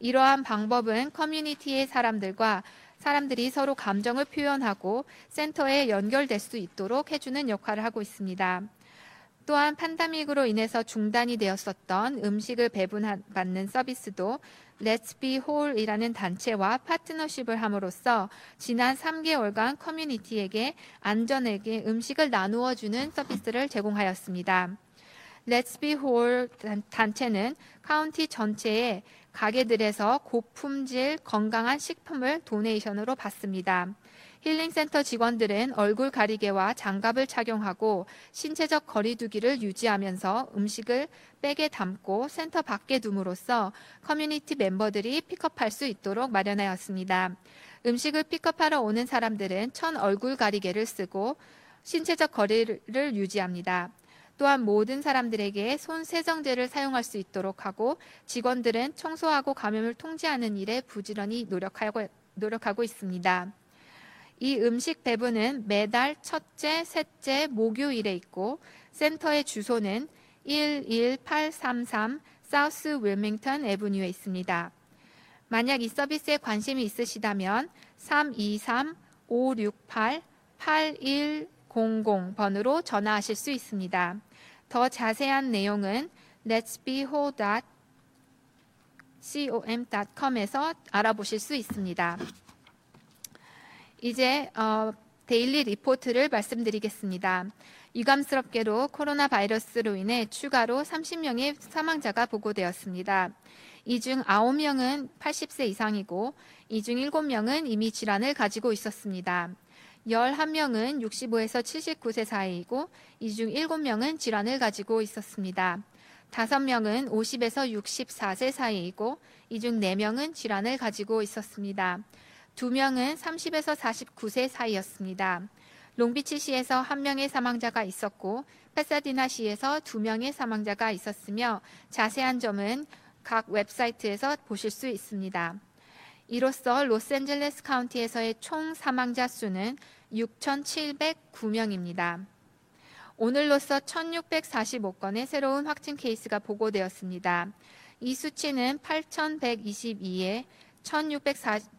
이러한 방법은 커뮤니티의 사람들과 사람들이 서로 감정을 표현하고 센터에 연결될 수 있도록 해주는 역할을 하고 있습니다. 또한 판다믹으로 인해서 중단이 되었었던 음식을 배분받는 서비스도 Let's Be Whole이라는 단체와 파트너십을 함으로써 지난 3개월간 커뮤니티에게 안전하게 음식을 나누어 주는 서비스를 제공하였습니다. Let's Be Whole 단체는 카운티 전체에 가게들에서 고품질 건강한 식품을 도네이션으로 받습니다. 힐링센터 직원들은 얼굴 가리개와 장갑을 착용하고 신체적 거리두기를 유지하면서 음식을 백에 담고 센터 밖에 둠으로써 커뮤니티 멤버들이 픽업할 수 있도록 마련하였습니다. 음식을 픽업하러 오는 사람들은 천 얼굴 가리개를 쓰고 신체적 거리를 유지합니다. 또한 모든 사람들에게 손 세정제를 사용할 수 있도록 하고 직원들은 청소하고 감염을 통제하는 일에 부지런히 노력하고, 노력하고 있습니다. 이 음식 배분은 매달 첫째, 셋째, 목요일에 있고 센터의 주소는 11833 사우스 윌밍턴 에브뉴에 있습니다. 만약 이 서비스에 관심이 있으시다면 323-568-8100번으로 전화하실 수 있습니다. 더 자세한 내용은 letsbeho.com.com에서 알아보실 수 있습니다. 이제 어, 데일리 리포트를 말씀드리겠습니다. 유감스럽게도 코로나 바이러스로 인해 추가로 30명의 사망자가 보고되었습니다. 이 중 9명은 80세 이상이고 이 중 7명은 이미 질환을 가지고 있었습니다. 11명은 65에서 79세 사이이고 이 중 7명은 질환을 가지고 있었습니다. 5명은 50에서 64세 사이이고 이 중 4명은 질환을 가지고 있었습니다. 2명은 30에서 49세 사이였습니다. 롱비치시에서 1명의 사망자가 있었고 페사디나시에서 2명의 사망자가 있었으며 자세한 점은 각 웹사이트에서 보실 수 있습니다. 이로써 로스앤젤레스 카운티에서의 총 사망자 수는 6,709명입니다. 오늘로써 1,645건의 새로운 확진 케이스가 보고되었습니다. 이 수치는 8,122에 1,640,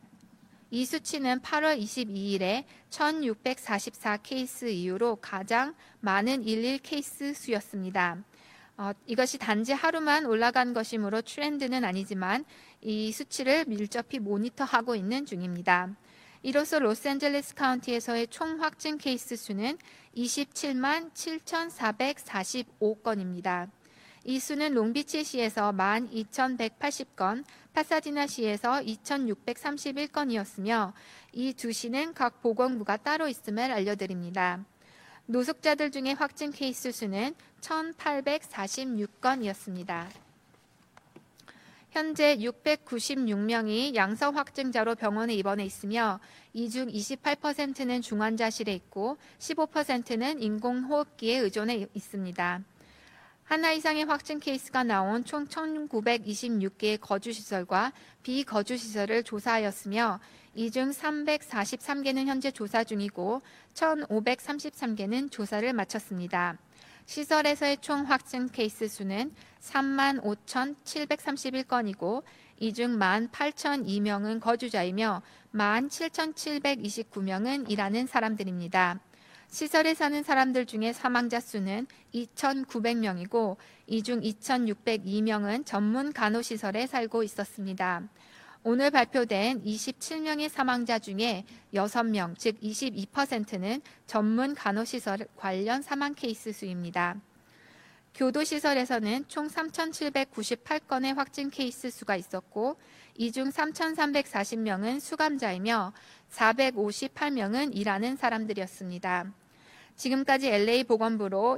이 수치는 8월 22일에 1,644 케이스 이후로 가장 많은 11 케이스 수였습니다. 어, 이것이 단지 하루만 올라간 것이므로 트렌드는 아니지만 이 수치를 밀접히 모니터하고 있는 중입니다. 이로써 로스앤젤레스 카운티에서의 총 확진 케이스 수는 27만 7,445건입니다. 이 수는 롱비치시에서 12,180건, 파사디나시에서 2,631건이었으며 이 두 시는 각 보건부가 따로 있음을 알려드립니다. 노숙자들 중에 확진 케이스 수는 1,846건이었습니다. 현재 696명이 양성 확진자로 병원에 입원해 있으며 이 중 28%는 중환자실에 있고 15%는 인공호흡기에 의존해 있습니다. 하나 이상의 확진 케이스가 나온 총 1,926개의 거주시설과 비거주시설을 조사하였으며 이 중 343개는 현재 조사 중이고 1,533개는 조사를 마쳤습니다. 시설에서의 총 확진 케이스 수는 3만 5,731건이고 이 중 18,002명은 거주자이며 17,729명은 일하는 사람들입니다. 시설에 사는 사람들 중에 사망자 수는 2,900명이고 이 중 2,602명은 전문 간호시설에 살고 있었습니다. 오늘 발표된 27명의 사망자 중에 6명, 즉 22%는 전문 간호시설 관련 사망 케이스 수입니다. 교도시설에서는 총 3,798건의 확진 케이스 수가 있었고, 이 중 3,340명은 수감자이며 458명은 일하는 사람들이었습니다. 지금까지 LA 보건부로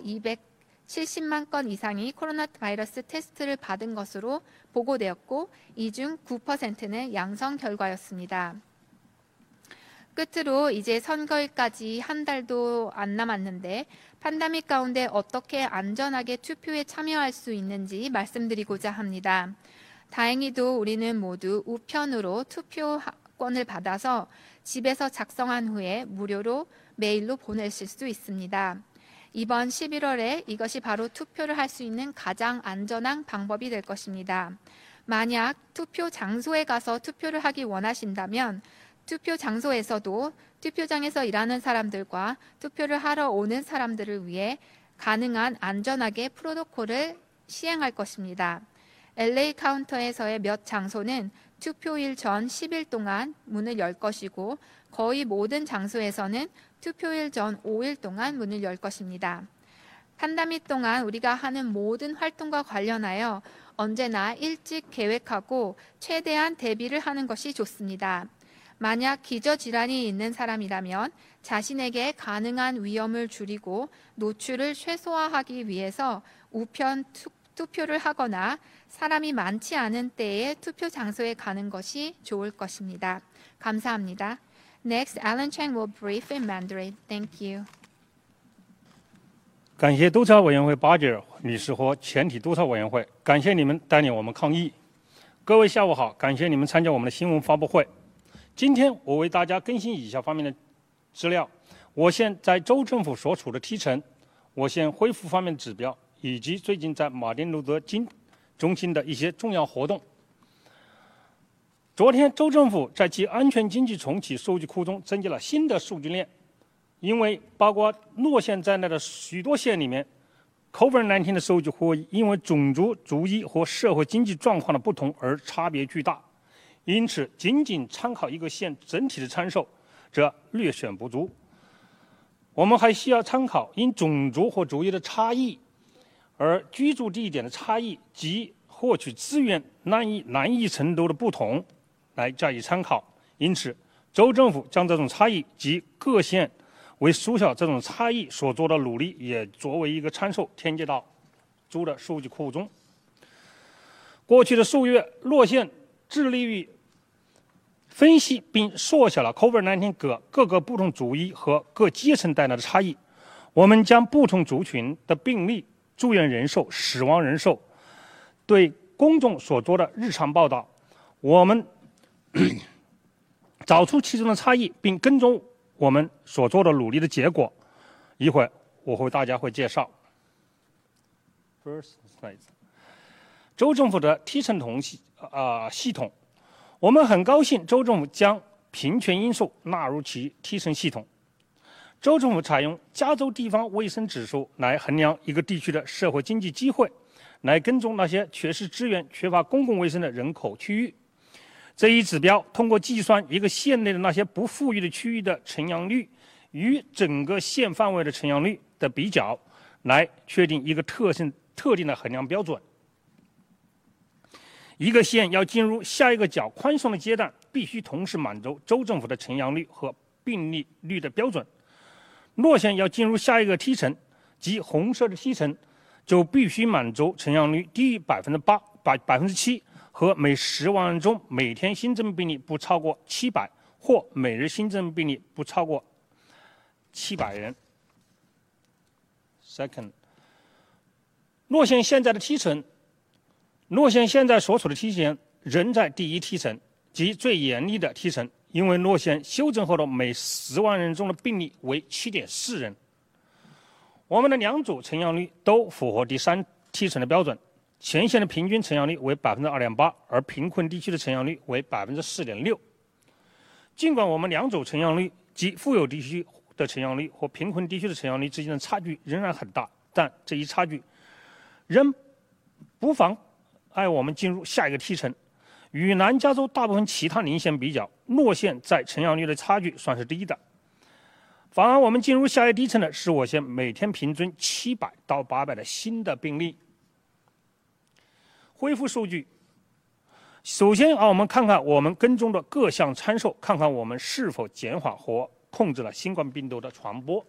270만 건 이상이 코로나 바이러스 테스트를 받은 것으로 보고되었고 이 중 9%는 양성 결과였습니다. 끝으로 이제 선거일까지 한 달도 안 남았는데 판다믹 가운데 어떻게 안전하게 투표에 참여할 수 있는지 말씀드리고자 합니다. 다행히도 우리는 모두 우편으로 투표권을 받아서 집에서 작성한 후에 무료로 메일로 보내실 수 있습니다. 이번 11월에 이것이 바로 투표를 할 수 있는 가장 안전한 방법이 될 것입니다. 만약 투표 장소에 가서 투표를 하기 원하신다면 투표 장소에서도 투표장에서 일하는 사람들과 투표를 하러 오는 사람들을 위해 가능한 안전하게 프로토콜을 시행할 것입니다. LA 카운터에서의 몇 장소는 투표일 전 10일 동안 문을 열 것이고 거의 모든 장소에서는 투표일 전 5일 동안 문을 열 것입니다. 판다밋 동안 우리가 하는 모든 활동과 관련하여 언제나 일찍 계획하고 최대한 대비를 하는 것이 좋습니다. 만약 기저질환이 있는 사람이라면 자신에게 가능한 위험을 줄이고 노출을 최소화하기 위해서 우편 투표를 하거나 사람이 많지 않은 때에 투표 장소에 가는 것이 좋을 것입니다. 감사합니다. Next, Alan Chang will brief in Mandarin. Thank you. 感谢督察委员会巴吉尔女士和全体督察委员会，感谢你们带领我们抗疫。各位下午好，感谢你们参加我们的新闻发布会。今天我为大家更新以下方面的资料：我县在州政府所处的梯城，我县恢复方面的指标，以及最近在马丁路德金中心的一些重要活动。昨天，州政府在其安全经济重启数据库中增加了新的数据链，因为包括洛县在内的许多县里面，COVID-19 的数据会因为种族、族裔和社会经济状况的不同而差别巨大。因此，仅仅参考一个县整体的参数，则略显不足。我们还需要参考因种族和族裔的差异而居住地点的差异及获取资源难易难易程度的不同来加以参考。因此，州政府将这种差异及各县为缩小这种差异所做的努力，也作为一个参数添加到州的数据库中。过去的数月，洛县致力于分析并缩小了 COVID-19 各各个不同族裔和各阶层带来的差异。我们将不同族群的病例、住院人数、死亡人数对公众所做的日常报道，我们 [COUGHS] 找出其中的差异，并跟踪我们所做的努力的结果。一会儿我会大家会介绍。First slide，州政府的梯层统系啊系统。我们很高兴，州政府将平权因素纳入其提升系统。州政府采用加州地方卫生指数来衡量一个地区的社会经济机会，来跟踪那些缺失资源、缺乏公共卫生的人口区域。这一指标通过计算一个县内的那些不富裕的区域的成阳率与整个县范围的成阳率的比较，来确定一个特性特定的衡量标准。一个县要进入下一个较宽松的阶段，必须同时满足州政府的成阳率和病例率的标准。洛县要进入下一个梯层，即红色的梯层，就必须满足成阳率低于百分之八、百百分之七和每十万人中每天新增病例不超过七百，或每日新增病例不超过七百人。Second，洛县现在的梯层。洛县现在所处的梯层仍在第一梯层，即最严厉的梯层，因为洛县修正后的每十万人中的病例为七点四人。我们的两组成阳率都符合第三梯层的标准，全县的平均成阳率为百分之二点八，而贫困地区的成阳率为百分之四点六。尽管我们两组成阳率及富有地区的成阳率和贫困地区的成阳率之间的差距仍然很大，但这一差距仍不妨。碍我们进入下一个梯层。与南加州大部分其他邻县比较，洛县在成阳率的差距算是低的。反而，我们进入下一低层的是我县每天平均七百到八百的新的病例。恢复数据。首先，让我们看看我们跟踪的各项参数，看看我们是否减缓或控制了新冠病毒的传播。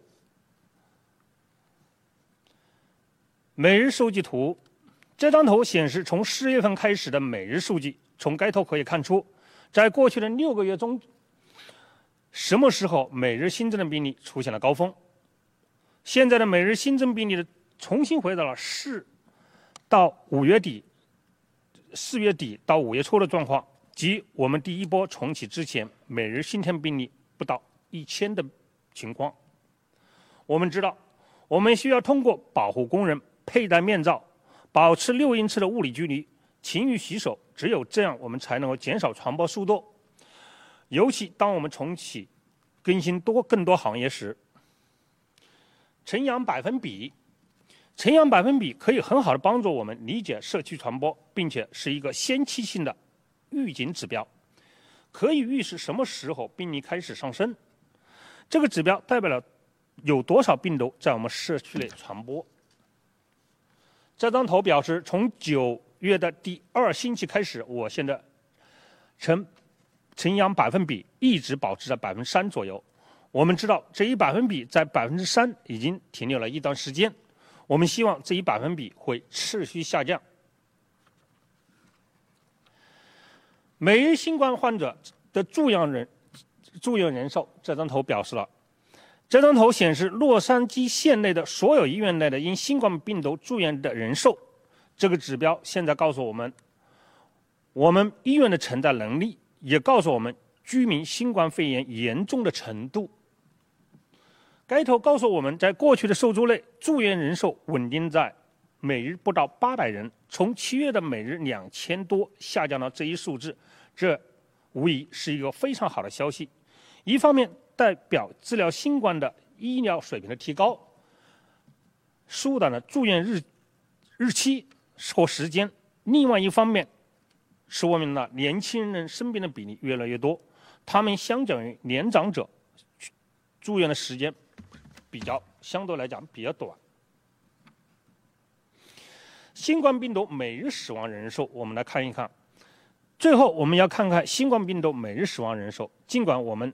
每日数据图。这张图显示从四月份开始的每日数据。从该图可以看出，在过去的六个月中，什么时候每日新增的病例出现了高峰。现在的每日新增病例的重新回到了四到五月底、四月底到五月初的状况，即我们第一波重启之前每日新增病例不到一千的情况。我们知道，我们需要通过保护工人、佩戴面罩、保持六英尺的物理距离、勤于洗手，只有这样，我们才能够减少传播速度。尤其当我们重启更新多更多行业时，晨阳百分比，晨阳百分比可以很好的帮助我们理解社区传播，并且是一个先期性的预警指标，可以预示什么时候病例开始上升。这个指标代表了有多少病毒在我们社区内传播。这张图表示，从九月的第二星期开始，我现在呈晨阳百分比一直保持在百分之三左右。我们知道这一百分比在百分之三已经停留了一段时间，我们希望这一百分比会持续下降。每日新冠患者的住院人住院人数，这张图表示了。这张图显示洛杉矶县内的所有医院内的因新冠病毒住院的人数。这个指标现在告诉我们，我们医院的承载能力，也告诉我们居民新冠肺炎严重的程度。该头告诉我们，在过去的数周内，住院人数稳定在每日不到八百人。从七月的每日两千多下降到这一数字，这无疑是一个非常好的消息。一方面代表治疗新冠的医疗水平的提高，缩短了住院日日期或时间；另外一方面，说明了年轻人生病的比例越来越多，他们相较于年长者住院的时间。比较相对来讲比较短。新冠病毒每日死亡人数，我们来看一看。最后，我们要看看新冠病毒每日死亡人数。尽管我们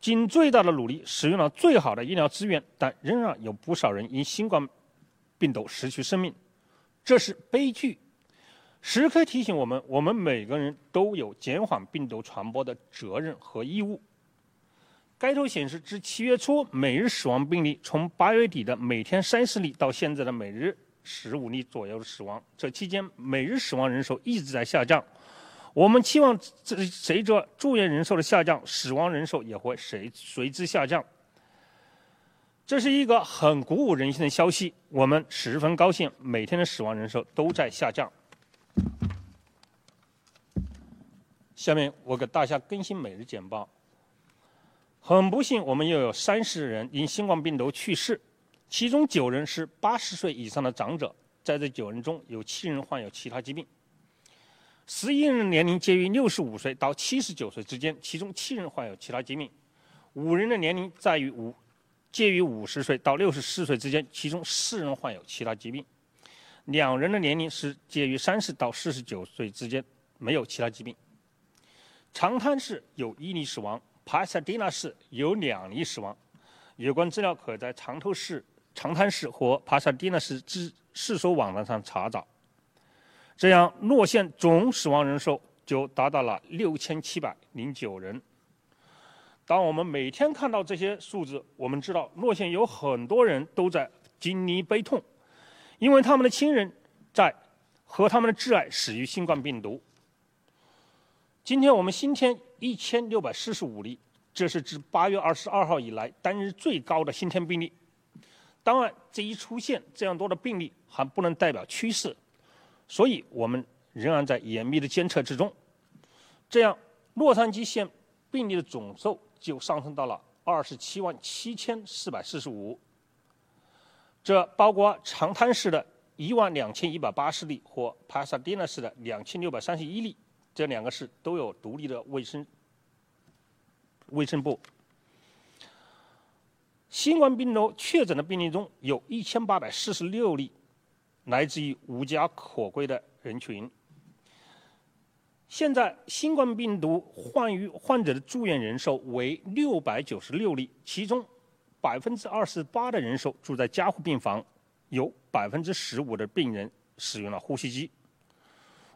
尽最大的努力使用了最好的医疗资源，但仍然有不少人因新冠病毒失去生命，这是悲剧。时刻提醒我们，我们每个人都有减缓病毒传播的责任和义务。该图显示，至七月初，每日死亡病例从八月底的每天三十例，到现在的每日十五例左右的死亡。这期间，每日死亡人数一直在下降。我们期望，这随着住院人数的下降，死亡人数也会随随之下降。这是一个很鼓舞人心的消息，我们十分高兴。每天的死亡人数都在下降。下面我给大家更新每日简报。很不幸，我们又有三十人因新冠病毒去世，其中九人是八十岁以上的长者。在这九人中，有七人患有其他疾病。十一人年龄介于六十五岁到七十九岁之间，其中七人患有其他疾病。五人的年龄在于五，介于五十岁到六十四岁之间，其中四人患有其他疾病。两人的年龄是介于三十到四十九岁之间，没有其他疾病。长滩市有一例死亡。帕萨迪纳市有两例死亡，有关资料可在长头市、长滩市和帕萨迪纳市之市所网站上查找。这样，洛县总死亡人数就达到了六千七百零九人。当我们每天看到这些数字，我们知道洛县有很多人都在经历悲痛，因为他们的亲人在和他们的挚爱死于新冠病毒。今天我们新添一千六百四十五例，这是自八月二十二号以来单日最高的新添病例。当然，这一出现这样多的病例还不能代表趋势，所以我们仍然在严密的监测之中。这样，洛杉矶县病例的总数就上升到了二十七万七千四百四十五，这包括长滩市的一万两千一百八十例和帕萨迪纳市的两千六百三十一例。这两个市都有独立的卫生卫生部。新冠病毒确诊的病例中有一千八百四十六例来自于无家可归的人群。现在新冠病毒患于患者的住院人数为六百九十六例，其中百分之二十八的人数住在加护病房，有百分之十五的病人使用了呼吸机。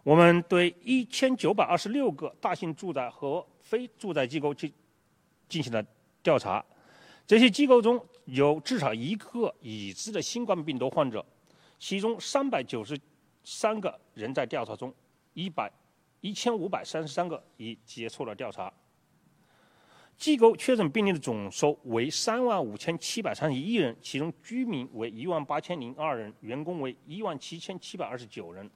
我们对一千九百二十六个大型住宅和非住宅机构进进行了调查。这些机构中有至少一个已知的新冠病毒患者，其中三百九十三个人在调查中，一百一千五百三十三个已结束了调查。机构确诊病例的总数为三万五千七百三十一人，其中居民为一万八千零二人，员工为一万七千七百二十九人。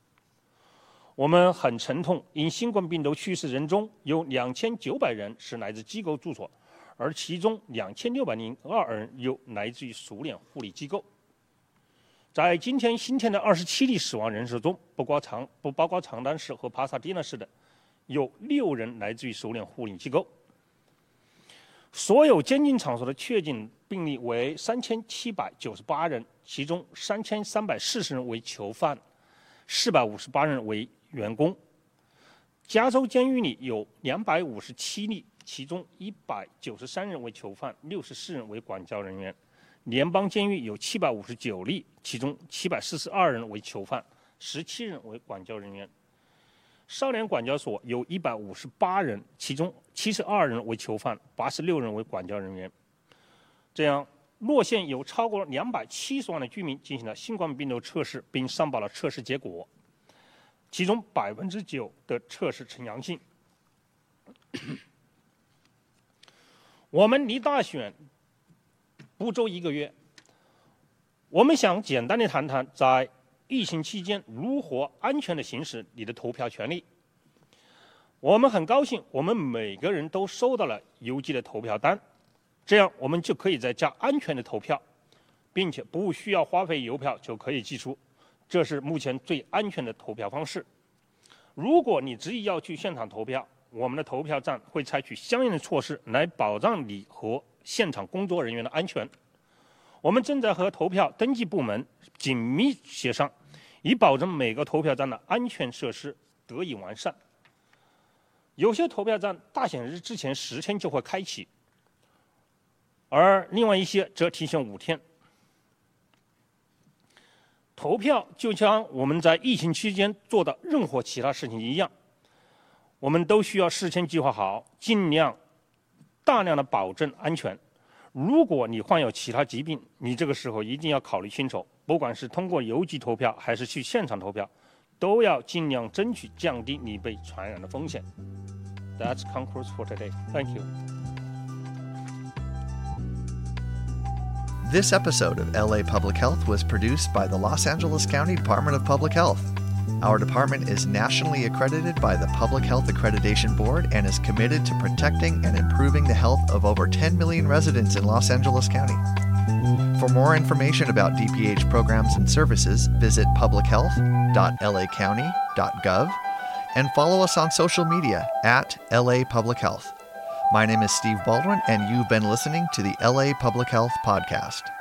我们很沉痛，因新冠病毒去世人中有两千九百人是来自机构住所，而其中两千六百零二人又来自于熟练护理机构。在今天新添的二十七例死亡人数中，不包长不包括长滩市和帕萨蒂纳市的，有六人来自于熟练护理机构。所有监禁场所的确诊病例为三千七百九十八人，其中三千三百四十人为囚犯，四百五十八人为。员工，加州监狱里有两百五十七例，其中一百九十三人为囚犯，六十四人为管教人员；联邦监狱有七百五十九例，其中七百四十二人为囚犯，十七人为管教人员；少年管教所有一百五十八人，其中七十二人为囚犯，八十六人为管教人员。这样，洛县有超过两百七十万的居民进行了新冠病毒测试，并上报了测试结果。其中百分之九的测试呈阳性。[COUGHS] 我们离大选不足一个月，我们想简单的谈谈在疫情期间如何安全的行使你的投票权利。我们很高兴，我们每个人都收到了邮寄的投票单，这样我们就可以在家安全的投票，并且不需要花费邮票就可以寄出。这是目前最安全的投票方式。如果你执意要去现场投票，我们的投票站会采取相应的措施来保障你和现场工作人员的安全。我们正在和投票登记部门紧密协商，以保证每个投票站的安全设施得以完善。有些投票站大选日之前十天就会开启，而另外一些则提前五天。投票就像我们在疫情期间做的任何其他事情一样，我们都需要事先计划好，尽量大量的保证安全。如果你患有其他疾病，你这个时候一定要考虑清楚，不管是通过邮寄投票还是去现场投票，都要尽量争取降低你被传染的风险。That's concludes for today. Thank you. This episode of LA Public Health was produced by the Los Angeles County Department of Public Health. Our department is nationally accredited by the Public Health Accreditation Board and is committed to protecting and improving the health of over 10 million residents in Los Angeles County. For more information about DPH programs and services, visit publichealth.lacounty.gov and follow us on social media at LA Public Health. My name is Steve Baldwin, and you've been listening to the LA Public Health Podcast.